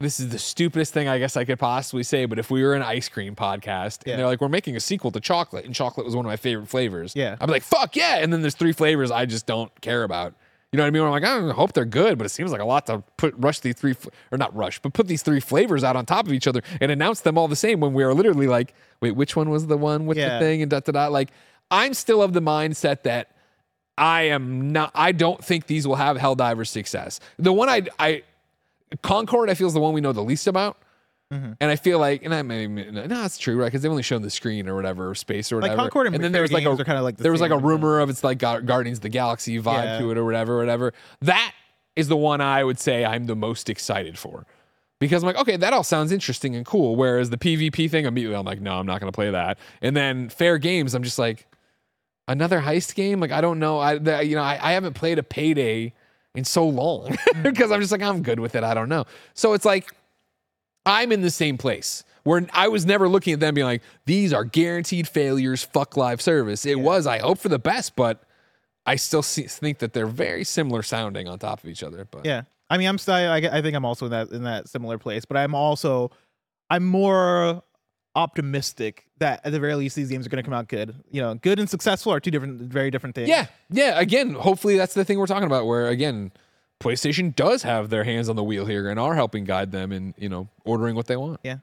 this is the stupidest thing I guess I could possibly say, but if we were an ice cream podcast Yeah. and they're like, we're making a sequel to chocolate, and chocolate was one of my favorite flavors. Yeah. I'd be like, fuck yeah. And then there's three flavors I just don't care about. You know what I mean? I'm like, I hope they're good, but it seems like a lot to put rush these three or not rush, but put these three flavors out on top of each other and announce them all the same when we are literally like, wait, which one was the one with Yeah. the thing and da da da. Like, I'm still of the mindset that I am not. I don't think these will have Helldiver success. The one I I Concord I feel is the one we know the least about. Mm-hmm. And I feel like, and I mean, no, that's true, right? Because they've only shown the screen or whatever, or space or whatever. Like. Concord and then there was like a, kinda like the there was like a rumor of it's like Guardians of the Galaxy vibe Yeah. to it or whatever, whatever. That is the one I would say I'm the most excited for. Because I'm like, okay, that all sounds interesting and cool. Whereas the PvP thing, immediately I'm like, no, I'm not going to play that. And then Fairgames, I'm just like, another heist game. Like I don't know. I the, you know I, I haven't played a payday in so long <laughs> because I'm just like I'm good with it. I don't know. So it's like I'm in the same place where I was never looking at them being like these are guaranteed failures. Fuck live service. It was. I hope for the best, but I still see, think that they're very similar sounding on top of each other. But Yeah. I mean, I'm still. I, I think I'm also in that in that similar place, but I'm also, I'm more optimistic that at the very least these games are going to come out good. You know, good and successful are two different, very different things. Yeah, yeah. Again, hopefully that's the thing we're talking about. Where again, PlayStation does have their hands on the wheel here and are helping guide them in you know ordering what they want. Yeah.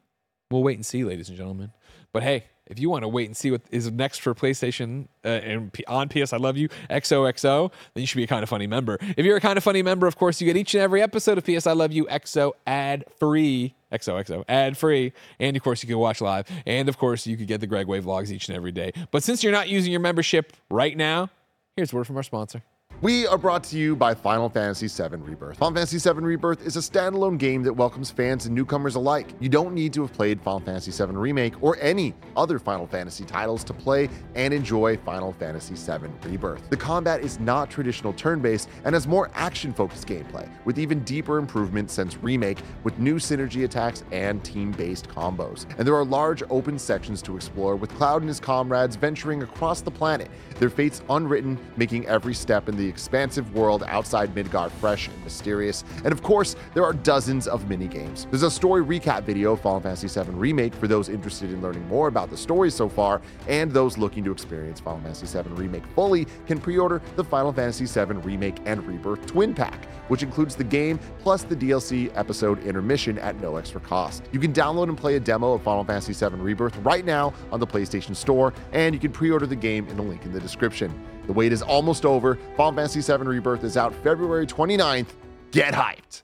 we'll wait and see, ladies and gentlemen. But hey, if you want to wait and see what is next for PlayStation uh, and P- on PS, I love you XOXO, then you should be a kind of funny member. If you're a kind of funny member, of course, you get each and every episode of PS, I love you XO ad free. XOXO ad free, and of course you can watch live, and of course you could get the Greg Way vlogs each and every day. But since you're not using your membership right now, here's a word from our sponsor. We are brought to you by Final Fantasy VII Rebirth. Final Fantasy VII Rebirth is a standalone game that welcomes fans and newcomers alike. You don't need to have played Final Fantasy VII Remake or any other Final Fantasy titles to play and enjoy Final Fantasy VII Rebirth. The combat is not traditional turn based and has more action focused gameplay, with even deeper improvements since Remake, with new synergy attacks and team based combos. And there are large open sections to explore, with Cloud and his comrades venturing across the planet, their fates unwritten, making every step in the expansive world outside Midgar fresh and mysterious. And of course, there are dozens of mini games. There's a story recap video of Final Fantasy VII Remake for those interested in learning more about the story so far, and those looking to experience Final Fantasy VII Remake fully can pre-order the Final Fantasy VII Remake and Rebirth Twin Pack, which includes the game plus the DLC episode intermission at no extra cost. You can download and play a demo of Final Fantasy VII Rebirth right now on the PlayStation Store, and you can pre-order the game in the link in the description. The wait is almost over. Final Fantasy VII Rebirth is out February 29th. Get hyped!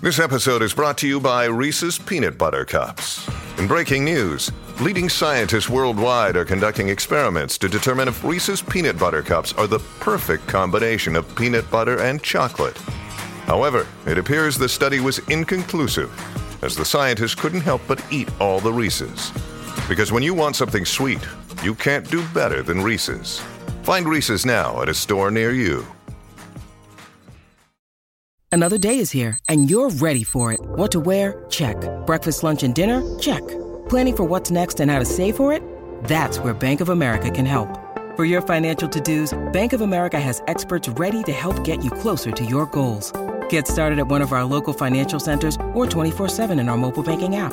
This episode is brought to you by Reese's Peanut Butter Cups. In breaking news, leading scientists worldwide are conducting experiments to determine if Reese's Peanut Butter Cups are the perfect combination of peanut butter and chocolate. However, it appears the study was inconclusive, as the scientists couldn't help but eat all the Reese's. Because when you want something sweet, you can't do better than Reese's. Find Reese's now at a store near you. Another day is here, and you're ready for it. What to wear? Check. Breakfast, lunch, and dinner? Check. Planning for what's next and how to save for it? That's where Bank of America can help. For your financial to-dos, Bank of America has experts ready to help get you closer to your goals. Get started at one of our local financial centers or 24-7 in our mobile banking app.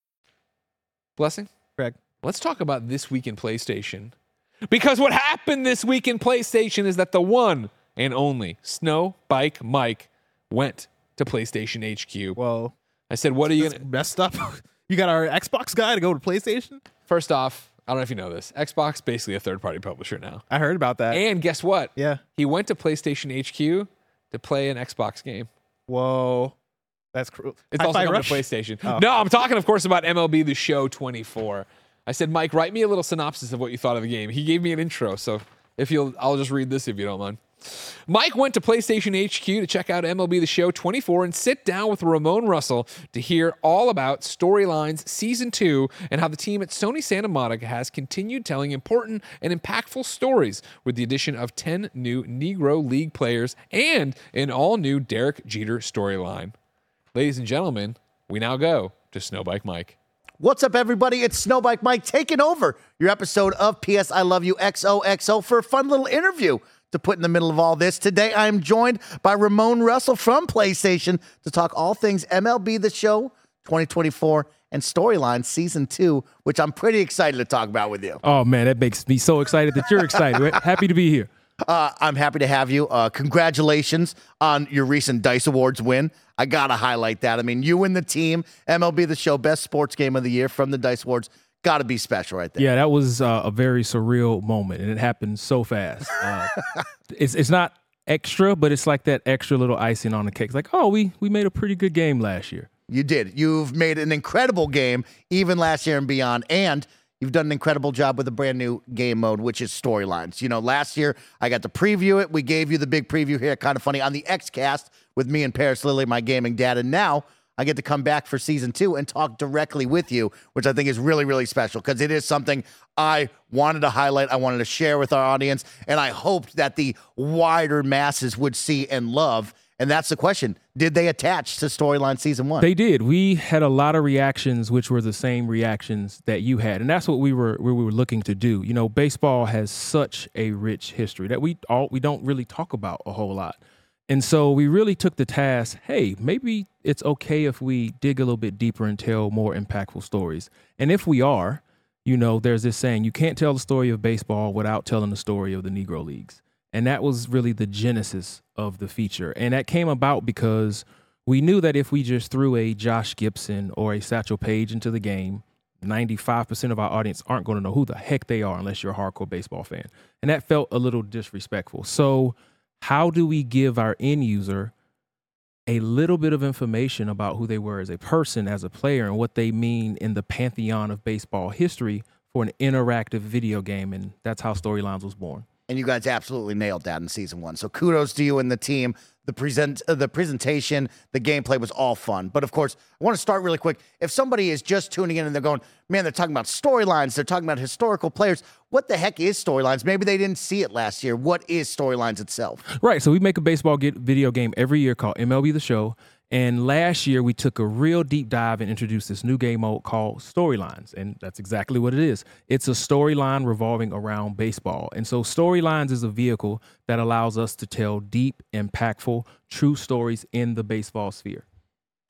Blessing? Greg. Let's talk about this week in PlayStation. Because what happened this week in PlayStation is that the one and only Snow Bike Mike went to PlayStation HQ. Well, I said, What are you going to. messed up. <laughs> you got our Xbox guy to go to PlayStation? First off, I don't know if you know this. Xbox basically a third party publisher now. I heard about that. And guess what? yeah. He went to PlayStation HQ to play an Xbox game. Whoa. That's cruel. It's also coming to PlayStation. Oh. No, I'm talking, of course, about MLB The Show 24. I said, Mike, write me a little synopsis of what you thought of the game. He gave me an intro, so if you'll, I'll just read this if you don't mind. Mike went to PlayStation HQ to check out MLB The Show 24 and sit down with Ramone Russell to hear all about Storylines Season 2 and how the team at Sony Santa Monica has continued telling important and impactful stories with the addition of 10 new Negro League players and an all new Derek Jeter storyline. Ladies and gentlemen, we now go to Snowbike Mike. What's up, everybody? It's Snowbike Mike taking over your episode of PS I Love You XOXO for a fun little interview to put in the middle of all this. Today, I am joined by Ramone Russell from PlayStation to talk all things MLB The Show 2024 and Storyline Season 2, which I'm pretty excited to talk about with you. Oh man, that makes me so excited that you're excited. <laughs> Happy to be here. Uh, I'm happy to have you. Uh, congratulations on your recent Dice Awards win. I got to highlight that. I mean, you and the team, MLB The Show, best sports game of the year from the Dice Awards. Got to be special right there. Yeah, that was uh, a very surreal moment, and it happened so fast. Uh, <laughs> it's it's not extra, but it's like that extra little icing on the cake. It's like, oh, we we made a pretty good game last year. You did. You've made an incredible game, even last year and beyond. And you've done an incredible job with a brand new game mode, which is storylines. You know, last year I got to preview it. We gave you the big preview here, kind of funny, on the Xcast with me and Paris Lilly, my gaming dad. And now I get to come back for season two and talk directly with you, which I think is really, really special because it is something I wanted to highlight. I wanted to share with our audience. And I hoped that the wider masses would see and love. And that's the question. Did they attach to storyline season one? They did. We had a lot of reactions, which were the same reactions that you had, and that's what we were we were looking to do. You know, baseball has such a rich history that we all we don't really talk about a whole lot, and so we really took the task. Hey, maybe it's okay if we dig a little bit deeper and tell more impactful stories. And if we are, you know, there's this saying: you can't tell the story of baseball without telling the story of the Negro Leagues. And that was really the genesis of the feature. And that came about because we knew that if we just threw a Josh Gibson or a Satchel Paige into the game, 95% of our audience aren't going to know who the heck they are unless you're a hardcore baseball fan. And that felt a little disrespectful. So, how do we give our end user a little bit of information about who they were as a person, as a player, and what they mean in the pantheon of baseball history for an interactive video game? And that's how Storylines was born and you guys absolutely nailed that in season one. So kudos to you and the team. The present, uh, the presentation, the gameplay was all fun. But of course, I want to start really quick. If somebody is just tuning in and they're going, "Man, they're talking about storylines. They're talking about historical players. What the heck is storylines? Maybe they didn't see it last year. What is storylines itself?" Right. So we make a baseball video game every year called MLB The Show. And last year, we took a real deep dive and introduced this new game mode called Storylines. And that's exactly what it is it's a storyline revolving around baseball. And so, Storylines is a vehicle that allows us to tell deep, impactful, true stories in the baseball sphere.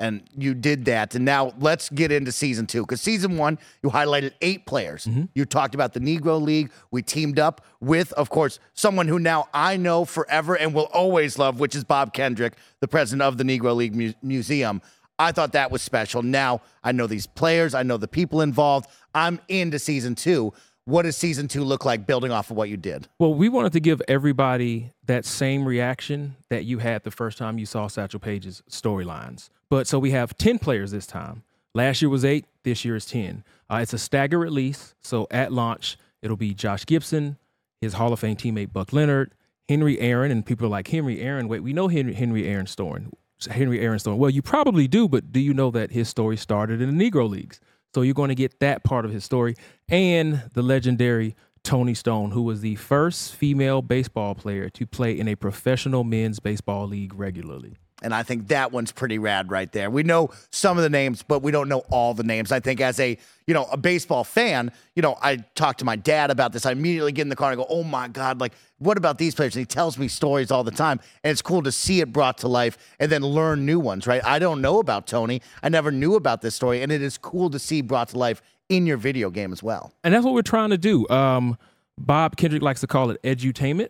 And you did that. And now let's get into season two. Because season one, you highlighted eight players. Mm-hmm. You talked about the Negro League. We teamed up with, of course, someone who now I know forever and will always love, which is Bob Kendrick, the president of the Negro League Mu- Museum. I thought that was special. Now I know these players, I know the people involved. I'm into season two. What does season two look like building off of what you did? Well, we wanted to give everybody that same reaction that you had the first time you saw Satchel Paige's storylines. But so we have 10 players this time. Last year was eight, this year is 10. Uh, it's a stagger release. So at launch, it'll be Josh Gibson, his Hall of Fame teammate Buck Leonard, Henry Aaron, and people are like, Henry Aaron, wait, we know Henry, Henry Aaron Storm. Henry Aaron Storm. Well, you probably do, but do you know that his story started in the Negro Leagues? So you're going to get that part of his story and the legendary Toni Stone, who was the first female baseball player to play in a professional men's baseball league regularly. And I think that one's pretty rad right there. We know some of the names, but we don't know all the names. I think as a, you know, a baseball fan, you know, I talked to my dad about this. I immediately get in the car and go, "Oh my god, like what about these players?" And he tells me stories all the time, and it's cool to see it brought to life and then learn new ones, right? I don't know about Toni. I never knew about this story, and it is cool to see brought to life in your video game as well. And that's what we're trying to do. Um, Bob Kendrick likes to call it edutainment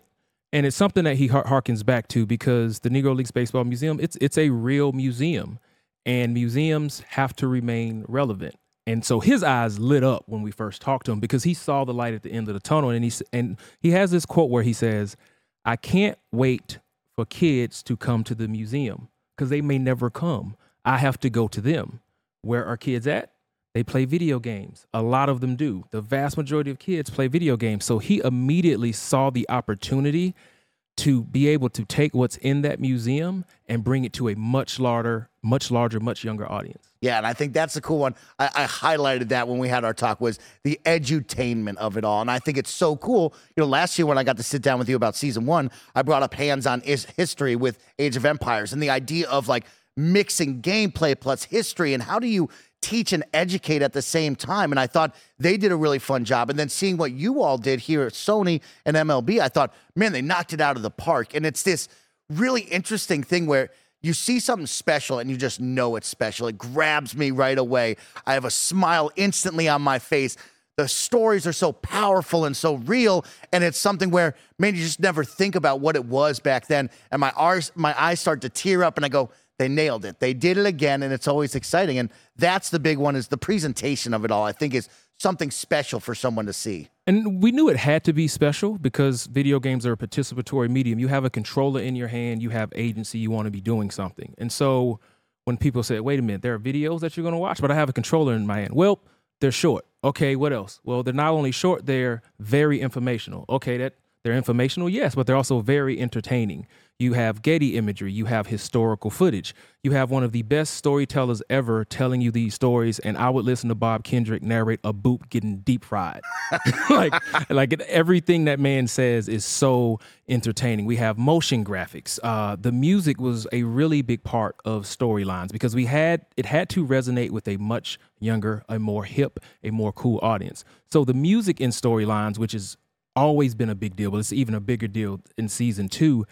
and it's something that he harkens back to because the Negro Leagues Baseball Museum it's it's a real museum, and museums have to remain relevant. And so his eyes lit up when we first talked to him because he saw the light at the end of the tunnel, and he and he has this quote where he says, "I can't wait for kids to come to the museum because they may never come. I have to go to them. Where are kids at? They play video games. A lot of them do. The vast majority of kids play video games. So he immediately saw the opportunity to be able to take what's in that museum and bring it to a much larger, much larger, much younger audience. Yeah, and I think that's a cool one. I, I, highlighted that when we had our talk was the edutainment of it all, and I think it's so cool. You know, last year when I got to sit down with you about season one, I brought up hands-on is- history with Age of Empires and the idea of like mixing gameplay plus history and how do you teach and educate at the same time. And I thought they did a really fun job. And then seeing what you all did here at Sony and MLB, I thought, man, they knocked it out of the park. And it's this really interesting thing where you see something special and you just know it's special. It grabs me right away. I have a smile instantly on my face. The stories are so powerful and so real, and it's something where man, you just never think about what it was back then. And my eyes, my eyes start to tear up, and I go, they nailed it. They did it again, and it's always exciting. And that's the big one is the presentation of it all. I think is something special for someone to see. And we knew it had to be special because video games are a participatory medium. You have a controller in your hand, you have agency, you want to be doing something. And so when people say, wait a minute, there are videos that you're going to watch, but I have a controller in my hand. Well, they're short. Okay, what else? Well, they're not only short, they're very informational. Okay, that they're informational, yes, but they're also very entertaining. You have Getty imagery, you have historical footage. You have one of the best storytellers ever telling you these stories, and I would listen to Bob Kendrick narrate a boot getting deep fried. <laughs> like, like everything that man says is so entertaining. We have motion graphics. Uh, the music was a really big part of storylines because we had it had to resonate with a much younger, a more hip, a more cool audience. So the music in storylines, which has always been a big deal, but it's even a bigger deal in season two,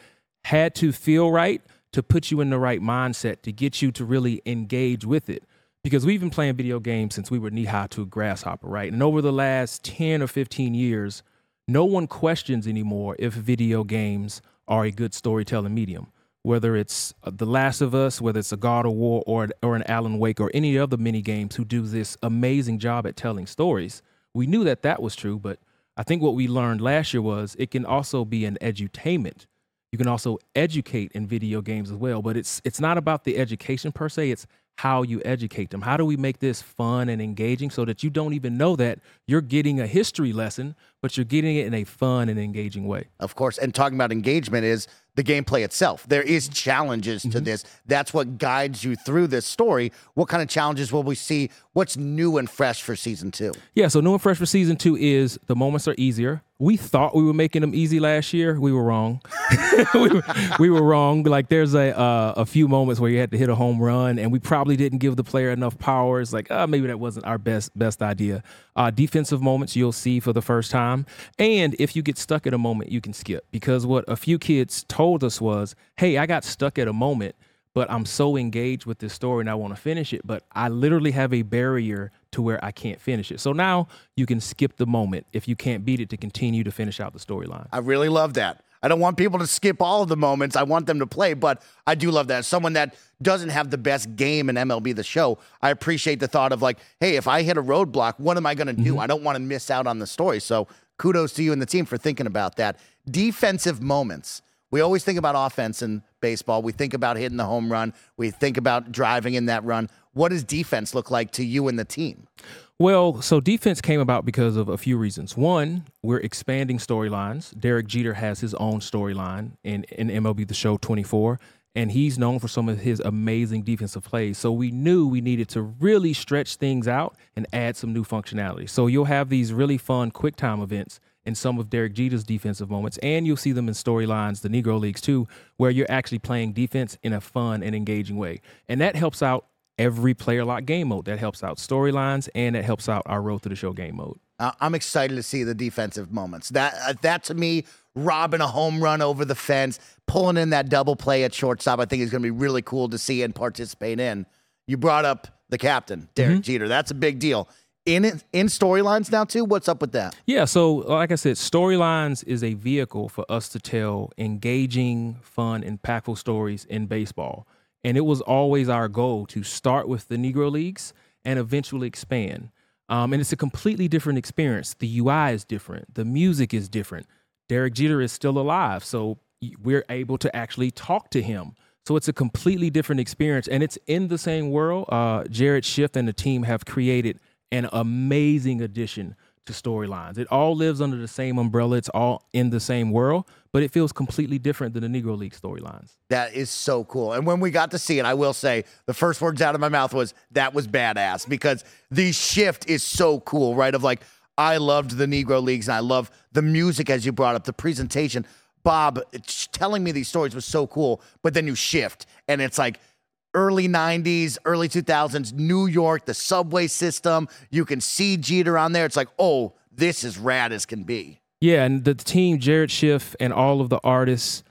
had to feel right to put you in the right mindset to get you to really engage with it. Because we've been playing video games since we were knee high to a grasshopper, right? And over the last 10 or 15 years, no one questions anymore if video games are a good storytelling medium. Whether it's uh, The Last of Us, whether it's a God of War or, or an Alan Wake or any other mini games who do this amazing job at telling stories, we knew that that was true, but I think what we learned last year was it can also be an edutainment. You can also educate in video games as well, but it's it's not about the education per se, it's how you educate them. How do we make this fun and engaging so that you don't even know that you're getting a history lesson, but you're getting it in a fun and engaging way? Of course, and talking about engagement is the gameplay itself. There is challenges mm-hmm. to this. That's what guides you through this story. What kind of challenges will we see? What's new and fresh for season two? Yeah, so new and fresh for season two is the moments are easier. We thought we were making them easy last year. We were wrong. <laughs> we, were, we, were, wrong. Like there's a uh, a few moments where you had to hit a home run, and we probably didn't give the player enough powers. Like, uh, maybe that wasn't our best best idea. Uh, defensive moments you'll see for the first time, and if you get stuck at a moment, you can skip because what a few kids told us was, "Hey, I got stuck at a moment." but I'm so engaged with this story and I want to finish it, but I literally have a barrier to where I can't finish it. So now you can skip the moment if you can't beat it to continue to finish out the storyline. I really love that. I don't want people to skip all of the moments. I want them to play, but I do love that. As someone that doesn't have the best game in MLB the show, I appreciate the thought of like, hey, if I hit a roadblock, what am I going to do? Mm-hmm. I don't want to miss out on the story. So kudos to you and the team for thinking about that. Defensive moments. We always think about offense in baseball. We think about hitting the home run. We think about driving in that run. What does defense look like to you and the team? Well, so defense came about because of a few reasons. One, we're expanding storylines. Derek Jeter has his own storyline in, in MLB The Show 24, and he's known for some of his amazing defensive plays. So we knew we needed to really stretch things out and add some new functionality. So you'll have these really fun quick time events in some of Derek Jeter's defensive moments, and you'll see them in storylines, the Negro Leagues too, where you're actually playing defense in a fun and engaging way. And that helps out every player lock game mode. That helps out storylines and that helps out our road to the show game mode. I'm excited to see the defensive moments. That uh, that to me, robbing a home run over the fence, pulling in that double play at shortstop, I think is going to be really cool to see and participate in. You brought up the captain, Derek Jeter. That's a big deal. In in storylines now too. What's up with that? Yeah, so like I said, storylines is a vehicle for us to tell engaging, fun, impactful stories in baseball. And it was always our goal to start with the Negro Leagues and eventually expand. Um, and it's a completely different experience. The UI is different, the music is different. Derek Jeter is still alive, so we're able to actually talk to him. So it's a completely different experience, and it's in the same world. Uh, Jared Schiff and the team have created an amazing addition to storylines. It all lives under the same umbrella. It's all in the same world, but it feels completely different than the Negro League storylines. That is so cool. And when we got to see it, I will say the first words out of my mouth was that was badass because the shift is so cool, right? Of like, I loved the Negro Leagues and I love the music as you brought up, the presentation. Bob telling me these stories was so cool, but then you shift and it's like early 90s, early 2000s, New York, the subway system. You can see Jeter on there. It's like, oh, this is rad as can be. Yeah, and the team, Jared Schiff, and all of the artists,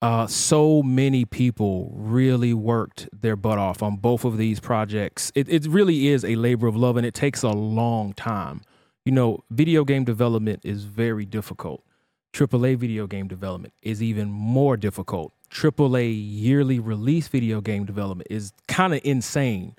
uh, so many people really worked their butt off on both of these projects. It, it really is a labor of love, and it takes a long time. You know, video game development is very difficult. AAA video game development is even more difficult. AAA yearly release video game development is kind of insane.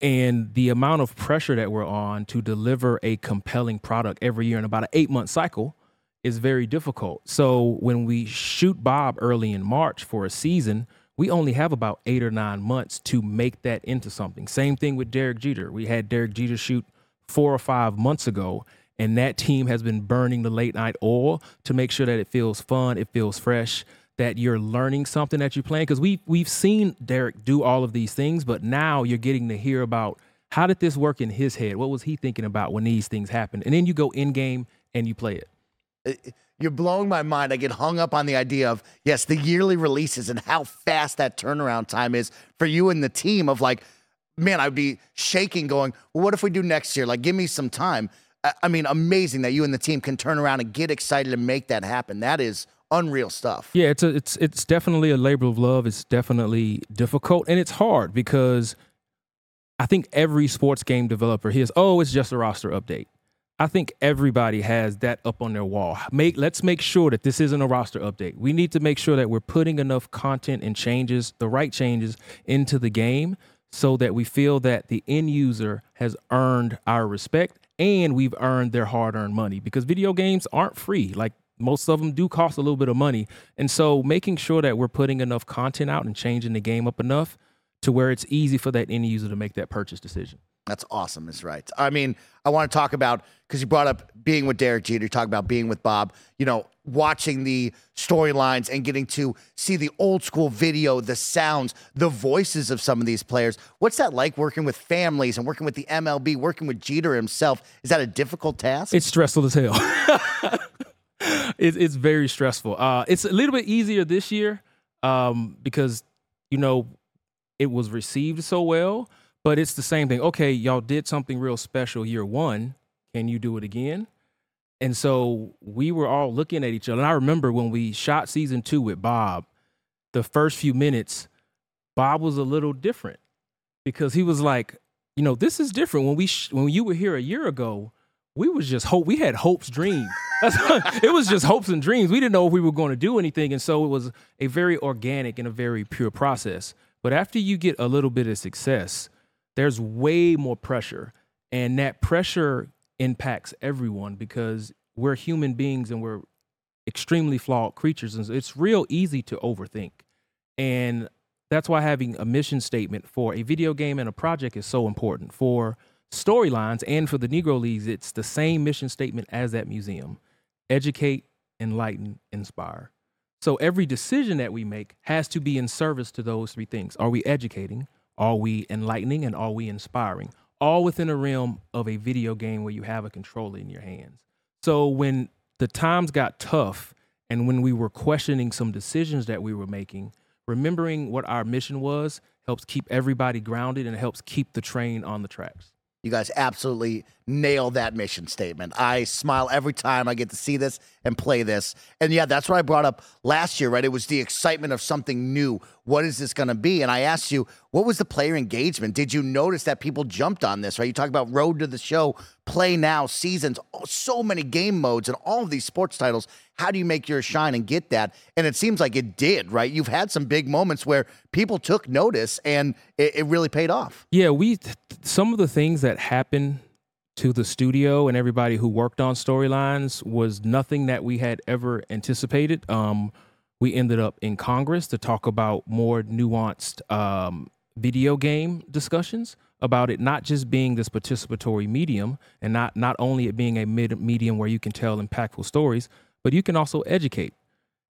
And the amount of pressure that we're on to deliver a compelling product every year in about an eight month cycle is very difficult. So when we shoot Bob early in March for a season, we only have about eight or nine months to make that into something. Same thing with Derek Jeter. We had Derek Jeter shoot four or five months ago, and that team has been burning the late night oil to make sure that it feels fun, it feels fresh, that you're learning something that you're playing. Because we we've seen Derek do all of these things, but now you're getting to hear about how did this work in his head? What was he thinking about when these things happened? And then you go in game and you play it. You're blowing my mind. I get hung up on the idea of, yes, the yearly releases and how fast that turnaround time is for you and the team of like, man, I'd be shaking going, well, what if we do next year? Like, give me some time. I, I mean, amazing that you and the team can turn around and get excited and make that happen. That is unreal stuff. Yeah, it's a, it's it's definitely a labor of love. It's definitely difficult and it's hard because I think every sports game developer hears, "Oh, it's just a roster update." I think everybody has that up on their wall. Make let's make sure that this isn't a roster update. We need to make sure that we're putting enough content and changes, the right changes into the game so that we feel that the end user has earned our respect and we've earned their hard-earned money because video games aren't free. Like most of them do cost a little bit of money. And so making sure that we're putting enough content out and changing the game up enough to where it's easy for that end user to make that purchase decision. That's awesome, is right. I mean, I want to talk about because you brought up being with Derek Jeter, you talk about being with Bob, you know, watching the storylines and getting to see the old school video, the sounds, the voices of some of these players. What's that like working with families and working with the MLB, working with Jeter himself? Is that a difficult task? It's stressful as hell. <laughs> it's, it's very stressful. Uh, it's a little bit easier this year um, because, you know, it was received so well, but it's the same thing. Okay, y'all did something real special year one. Can you do it again? And so we were all looking at each other. And I remember when we shot season two with Bob, the first few minutes, Bob was a little different because he was like, you know, this is different. When we sh- when you were here a year ago, we was just hope. We had hopes, dreams. It was just hopes and dreams. We didn't know if we were going to do anything, and so it was a very organic and a very pure process. But after you get a little bit of success, there's way more pressure, and that pressure impacts everyone because we're human beings and we're extremely flawed creatures, and it's real easy to overthink. And that's why having a mission statement for a video game and a project is so important. For storylines and for the Negro Leagues, it's the same mission statement as that museum educate, enlighten, inspire. So every decision that we make has to be in service to those three things. Are we educating? Are we enlightening? And are we inspiring? All within a realm of a video game where you have a controller in your hands. So when the times got tough and when we were questioning some decisions that we were making, remembering what our mission was helps keep everybody grounded and helps keep the train on the tracks. You guys absolutely nail that mission statement. I smile every time I get to see this and play this. And yeah, that's what I brought up last year, right? It was the excitement of something new. What is this going to be? And I asked you, what was the player engagement? Did you notice that people jumped on this, right? You talk about Road to the Show, Play Now, Seasons, oh, so many game modes and all of these sports titles. How do you make your shine and get that? And it seems like it did, right? You've had some big moments where people took notice and it, it really paid off. Yeah, we, some of the things that happened to the studio and everybody who worked on storylines was nothing that we had ever anticipated. Um, we ended up in Congress to talk about more nuanced um, video game discussions about it not just being this participatory medium and not not only it being a mid- medium where you can tell impactful stories, but you can also educate.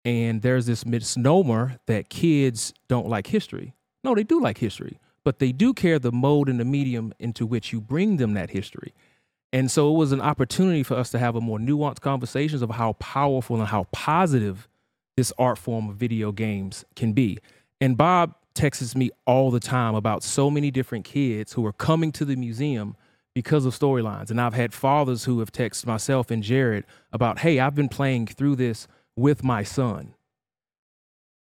And there's this misnomer that kids don't like history. No, they do like history, but they do care the mode and the medium into which you bring them that history. And so it was an opportunity for us to have a more nuanced conversations of how powerful and how positive this art form of video games can be. And Bob texts me all the time about so many different kids who are coming to the museum because of storylines. And I've had fathers who have texted myself and Jared about, hey, I've been playing through this with my son.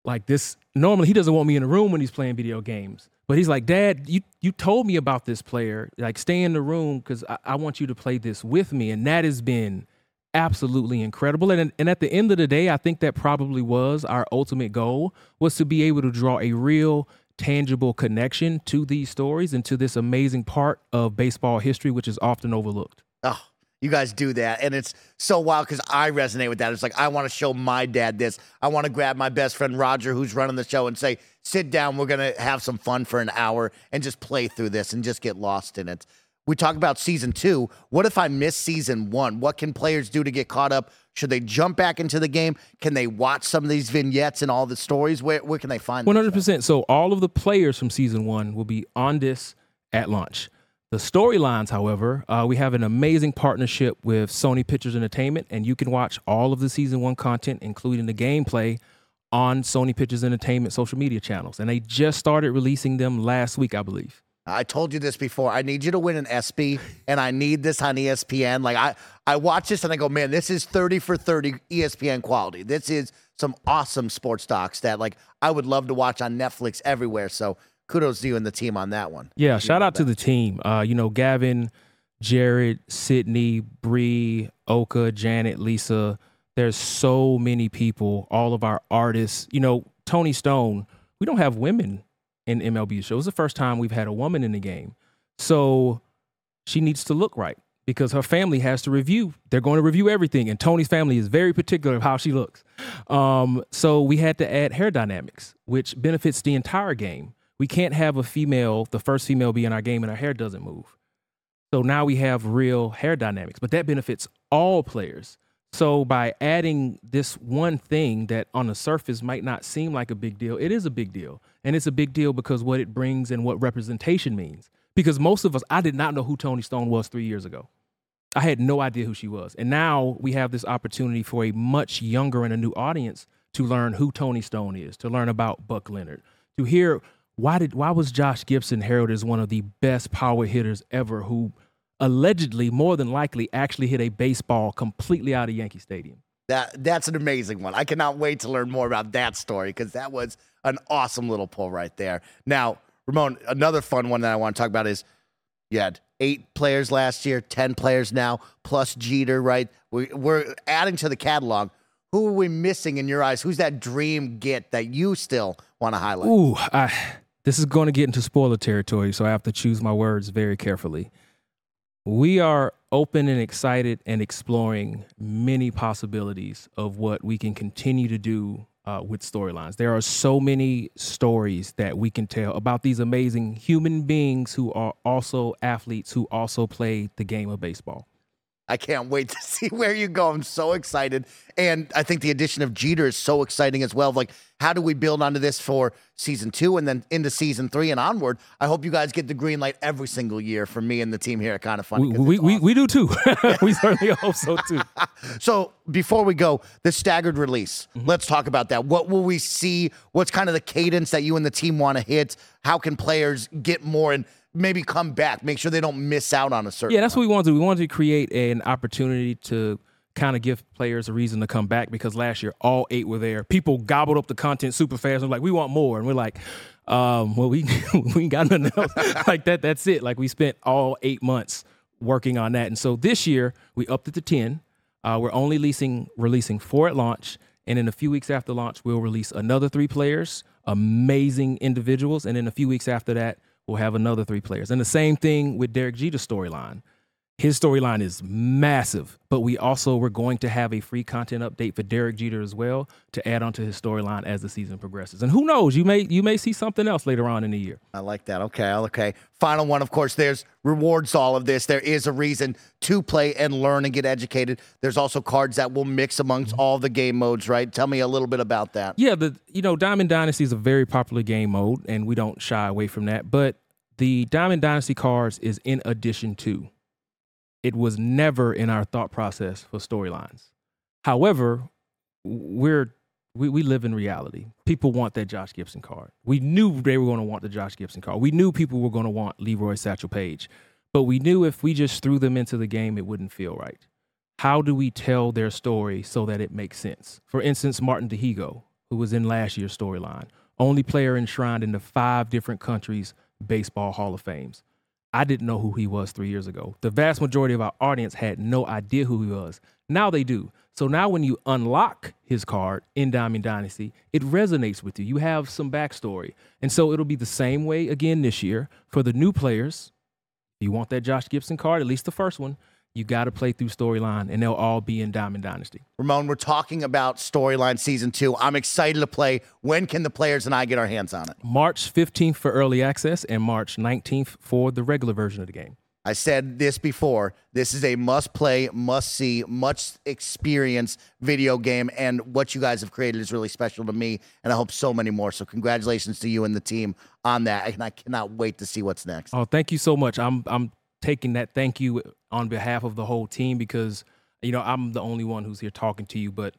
Like this, normally he doesn't want me in the room when he's playing video games. But he's like, Dad, you you told me about this player. Like, stay in the room because I, I, want you to play this with me. And that has been absolutely incredible. And and at the end of the day, I think that probably was our ultimate goal was to be able to draw a real tangible connection to these stories and to this amazing part of baseball history, which is often overlooked. Oh, you guys do that. And it's so wild because I resonate with that. It's like, I want to show my dad this. I want to grab my best friend Roger, who's running the show, and say, sit down. We're going to have some fun for an hour and just play through this and just get lost in it. We talk about season two. What if I miss season one? What can players do to get caught up? Should they jump back into the game? Can they watch some of these vignettes and all the stories? Where, where can they find 100%. So, all of the players from season one will be on this at launch. The storylines, however, uh, we have an amazing partnership with Sony Pictures Entertainment, and you can watch all of the season one content, including the gameplay, on Sony Pictures Entertainment social media channels. And they just started releasing them last week, I believe. I told you this before. I need you to win an ESPY, and I need this on ESPN. Like I, I watch this and I go, man, this is thirty for thirty ESPN quality. This is some awesome sports docs that like I would love to watch on Netflix everywhere. So kudos to you and the team on that one. Yeah, shout out to the team. Uh, you know, Gavin, Jared, Sydney, Bree, Oka, Janet, Lisa. There's so many people, all of our artists. You know, Toni Stone, we don't have women in MLB show. It was the first time we've had a woman in the game. So she needs to look right because her family has to review. They're going to review everything, and Toni's family is very particular of how she looks. Um, so we had to add hair dynamics, which benefits the entire game we can't have a female, the first female be in our game and her hair doesn't move. So now we have real hair dynamics, but that benefits all players. So by adding this one thing that on the surface might not seem like a big deal, it is a big deal. And it's a big deal because what it brings and what representation means. Because most of us, I did not know who Toni Stone was three years ago. I had no idea who she was. And now we have this opportunity for a much younger and a new audience to learn who Toni Stone is, to learn about Buck Leonard, to hear why did why was Josh Gibson heralded as one of the best power hitters ever who allegedly more than likely actually hit a baseball completely out of Yankee Stadium? That that's an amazing one. I cannot wait to learn more about that story because that was an awesome little pull right there. Now, Ramone, another fun one that I want to talk about is You had eight players last year, 10 players now, plus Jeter, right? We, we're adding to the catalog. Who are we missing in your eyes? Who's that dream get that you still want to highlight? Ooh, I, this is going to get into spoiler territory, so I have to choose my words very carefully. We are open and excited and exploring many possibilities of what we can continue to do uh, with storylines. There are so many stories that we can tell about these amazing human beings who are also athletes who also play the game of baseball. I can't wait <laughs> to see where you go. I'm so excited. And I think the addition of Jeter is so exciting as well. Like, how do we build onto this for season two and then into season three and onward? I hope you guys get the green light every single year for me and the team here at Kind of Funny. We we, it's we, we do too. <laughs> <laughs> we certainly hope so too. So before we go, the staggered release. Mm-hmm. Let's talk about that. What will we see? What's kind of the cadence that you and the team want to hit? How can players get more and maybe come back? Make sure they don't miss out on a certain. Yeah, that's what we wanted to do. We wanted to create an opportunity to kind of give players a reason to come back because last year all eight were there. People gobbled up the content super fast and were like, we want more. And we're like, um, well, we <laughs> we ain't got nothing else. <laughs> like that, that's it. Like we spent all eight months working on that. And so this year we upped it to 10. Uh, we're only leasing releasing four at launch. And in a few weeks after launch, we'll release another three players, amazing individuals. And in a few weeks after that, we'll have another three players. And the same thing with Derek Jeter's storyline. His storyline is massive, but we also we're going to have a free content update for Derek Jeter as well to add onto his storyline as the season progresses. And who knows, you may you may see something else later on in the year. I like that. Okay, okay. Final one, of course, there's rewards all of this. There is a reason to play and learn and get educated. There's also cards that will mix amongst mm-hmm. all the game modes, right? Tell me a little bit about that. Yeah, the you know Diamond Dynasty is a very popular game mode, and we don't shy away from that. But the Diamond Dynasty cards is in addition to. It was never in our thought process for storylines. However, we're we, we live in reality. People want that Josh Gibson card. We knew they were going to want the Josh Gibson card. We knew people were going to want Leroy Satchel Paige. But we knew if we just threw them into the game, it wouldn't feel right. How do we tell their story so that it makes sense? For instance, Martin Dihigo, who was in last year's storyline, only player enshrined in the five different countries' baseball Hall of Fames. I didn't know who he was three years ago. The vast majority of our audience had no idea who he was. Now they do. So now when you unlock his card in Diamond Dynasty, it resonates with you. You have some backstory. And so it'll be the same way again this year for the new players. You want that Josh Gibson card, at least the first one, you got to play through storyline and they'll all be in Diamond Dynasty. Ramone, we're talking about storyline season two. I'm excited to play. When can the players and I get our hands on it? March 15th for early access and March 19th for the regular version of the game. I said this before. This is a must play, must see, much experience video game. And what you guys have created is really special to me. And I hope so many more. So, congratulations to you and the team on that. And I cannot wait to see what's next. Oh, thank you so much. I'm I'm taking that thank you on behalf of the whole team because you know I'm the only one who's here talking to you, but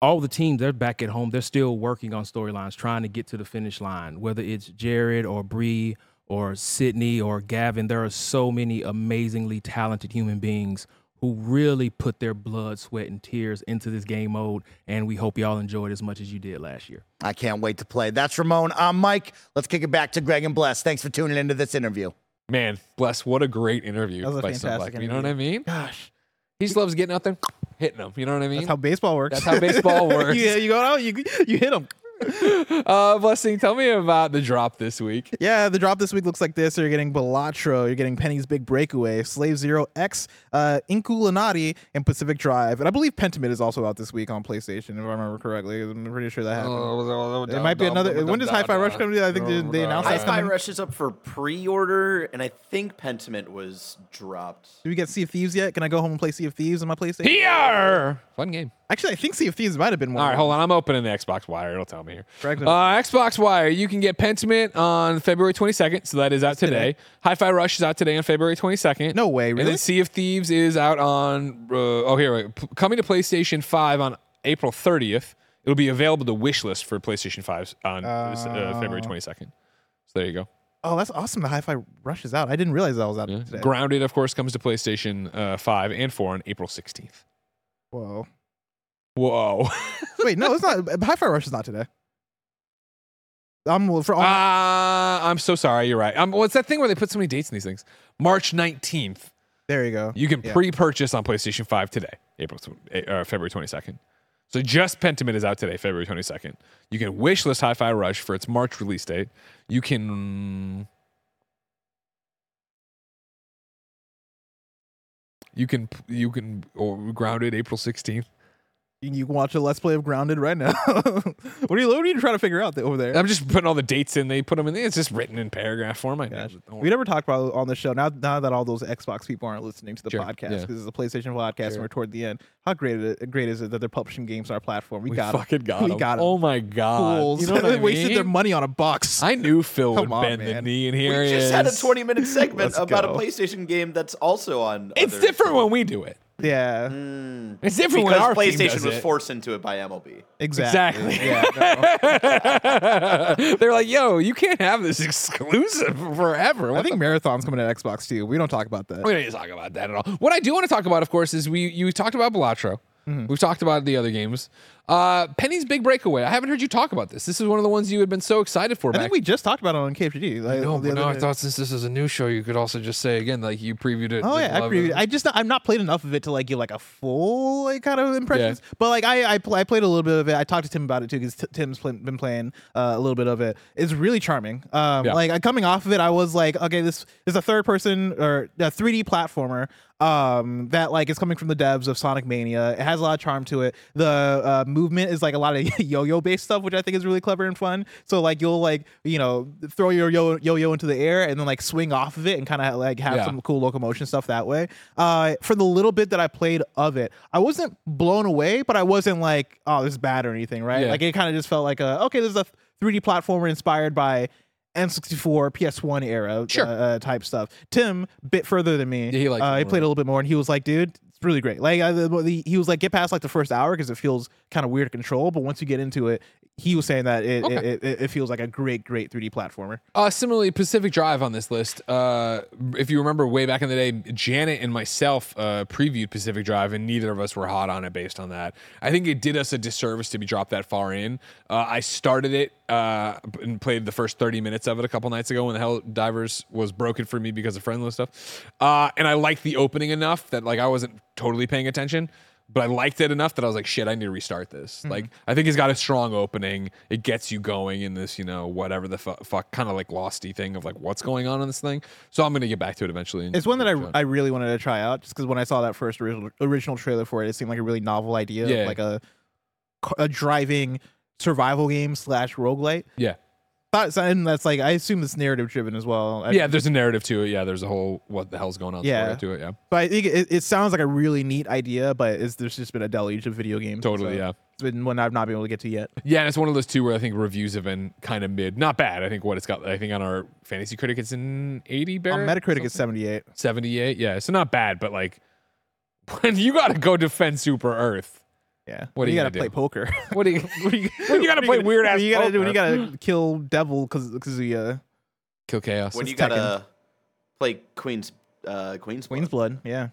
all the teams they're back at home. They're still working on storylines, trying to get to the finish line. Whether it's Jared or Bree or Sydney or Gavin, there are so many amazingly talented human beings who really put their blood, sweat, and tears into this game mode. And we hope y'all enjoyed as much as you did last year. I can't wait to play. That's Ramone. I'm Mike. Let's kick it back to Greg and Bless. Thanks for tuning into this interview. Man, bless, what a great interview That was a by fantastic. You know what I mean? Gosh, He just loves getting out there, hitting them. You know what I mean? that's how baseball works. That's how baseball <laughs> works. yeah, you go out, you you hit them. <laughs> uh, Blessing, tell me about the drop this week. Yeah, the drop this week looks like this. You're getting Balatro, you're getting Penny's Big Breakaway, Slave Zero X, uh, Inkulinati, and Pacific Drive. And I believe Pentiment is also out this week on PlayStation, if I remember correctly. I'm pretty sure that happened. it might be another. When does Hi-Fi Rush come? To? I think they, they announced that's Hi-Fi. Rush is up for pre-order, and I think Pentiment was dropped. Do we get Sea of Thieves yet? Can I go home and play Sea of Thieves on my PlayStation? Here! Fun game. Actually, I think Sea of Thieves might have been one. All right, hold on. I'm opening the Xbox Wire. It'll tell me here. Correct. Uh, Xbox Wire, you can get Pentiment on February 22nd, so that is out today. Hi-Fi Rush is out today on February 22nd. No way, really. And then Sea of Thieves is out on, uh, oh, here, wait, P- coming to PlayStation 5 on April 30th. It'll be available to wishlist for PlayStation 5 on this, uh, February 22nd. So there you go. Oh, that's awesome. The Hi-Fi Rush is out. I didn't realize that was out Yeah. today. Grounded, of course, comes to PlayStation uh, 5 and 4 on April 16th. Whoa. Whoa. <laughs> Wait, no, it's not. Hi-Fi Rush is not today. I'm for all, Ah, I'm so sorry. You're right. Um, well, it's that thing where they put so many dates in these things. March 19th. there you go. You can Yeah. pre-purchase on PlayStation 5 today, April tw- uh, February 22nd. So just Pentiment is out today, February 22nd. You can wishlist Hi-Fi Rush for its March release date. You can you can you can or grounded April 16th. You, you can watch a let's play of Grounded right now. <laughs> what are you what are you trying to figure out th- over there? I'm just putting all the dates in. They put them in. It's just written in paragraph form. I know. Don't We never talked about it on the show. Now, now that all those Xbox people aren't listening to the Sure, podcast yeah. because it's a PlayStation podcast, and Sure. we're toward the end. How great it, great is it that they're publishing games on our platform? We, We got 'em. fucking got We 'em. got 'em. Oh my god! Fools. You know what <laughs> I they wasted their mean? money on a box. I knew Phil Come would on, bend the man. knee, and here we he just is. had a 20 minute segment Let's about go. a PlayStation game that's also on. It's other- different when we do it. Yeah, mm. It's different when because our team PlayStation does was it. forced into it by MLB. exactly. Exactly. Yeah, no. <laughs> They're like, "Yo, you can't have this exclusive forever." I think the Marathon's coming to Xbox too. We don't talk about that. We don't talk about that at all. What I do want to talk about, of course, is we you talked about Balatro. Mm-hmm. We've talked about the other games. Uh, Penny's big breakaway. I haven't heard you talk about this. This is one of the ones you had been so excited for. I back. think we just talked about it on KFGD. Like, no, but no, I thought since this is a new show, you could also just say again, like you previewed it. Oh yeah, I previewed. it. I just I'm not played enough of it to like give like a full like kind of impressions. But like I I, pl- I played a little bit of it. I talked to Tim about it too because t- Tim's pl- been playing uh, a little bit of it. It's really charming. Um, Yeah. like coming off of it, I was like, okay, this is a third person or a 3D platformer. Um, that like is coming from the devs of Sonic Mania. It has a lot of charm to it. The uh, movement is like a lot of <laughs> yo-yo based stuff, which I think is really clever and fun. So like you'll like you know throw your yo yo-yo into the air and then like swing off of it and kind of like have Yeah. some cool locomotion stuff that way. Uh, for the little bit that I played of it, I wasn't blown away, but I wasn't like, oh, this is bad or anything, right? Yeah. Like it kind of just felt like a okay, this is a 3D platformer inspired by N64, PS1 era Sure. uh, uh, type stuff. Tim, bit further than me. Yeah, he uh, he played a little bit more, and he was like, dude. It's really great. Like the, the, he was like, get past like the first hour because it feels kind of weird to control. But once you get into it, he was saying that it, Okay. it, it, it feels like a great, great 3D platformer. Uh, similarly, Pacific Drive on this list. Uh, if you remember way back in the day, Janet and myself uh, previewed Pacific Drive, and neither of us were hot on it based on that. I think it did us a disservice to be dropped that far in. Uh, I started it uh, and played the first 30 minutes of it a couple nights ago when the Helldivers was broken for me because of friendless stuff. Uh, and I liked the opening enough that like I wasn't totally paying attention. But I liked it enough that I was like, shit, I need to restart this. Mm-hmm. Like, I think he's got a strong opening. It gets you going in this, you know, whatever the fu- fuck kind of like losty thing of like what's going on in this thing. So I'm gonna get back to it eventually. It's one that give it a I. I really wanted to try out just because when I saw that first original, original trailer for it, it seemed like a really novel idea, Yeah. like a, a driving survival game slash roguelite. yeah, Thought, and that's like I assume it's narrative driven as well. I- yeah. There's a narrative to it. Yeah, there's a whole what the hell's going on Yeah. to it. Yeah, but I think it, it sounds like a really neat idea, but there's just been a deluge of video games. Totally, so yeah. It's been one I've not been able to get to yet. yeah. And it's one of those two where I think reviews have been kind of mid, not bad. I think what it's got. I think on our fantasy critic, it's an 80. On Metacritic, it's 78. 78. Yeah, so not bad, but like <laughs> when you got to go defend Super Earth. Yeah. <laughs> What do you you gotta play do? poker? What do you? when you, when you gotta play weird ass When you gotta do when you gotta kill Devil because Kazuya. Kill chaos. When It's you gotta play Queen's uh, Queen's Queen's Blood. Blood. Yeah.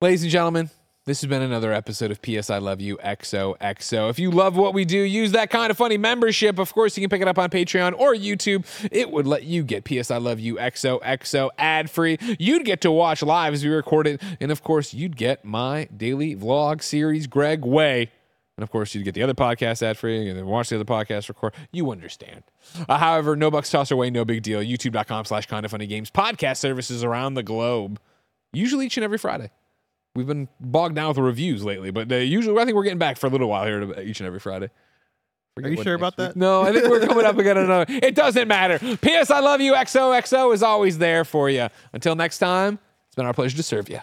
Ladies and gentlemen, this has been another episode of PS I Love You XOXO. If you love what we do, use that kind of funny membership. Of course, you can pick it up on Patreon or YouTube. It would let you get PS I Love You XOXO ad free. You'd get to watch live as we record it. And of course, you'd get my daily vlog series, Greg Way. And of course, you'd get the other podcast ad free and then watch the other podcast record. You understand. Uh, however, no bucks tossed away, no big deal. YouTube.com slash kind of funny games. Podcast services around the globe, usually each and every Friday. We've been bogged down with reviews lately, but uh, usually I think we're getting back for a little while here to, each and every Friday. Forget you sure about week- that? No, I think we're coming up again. <laughs> Another. It doesn't matter. P.S. I love you. XOXO is always there for you. Until next time, it's been our pleasure to serve you.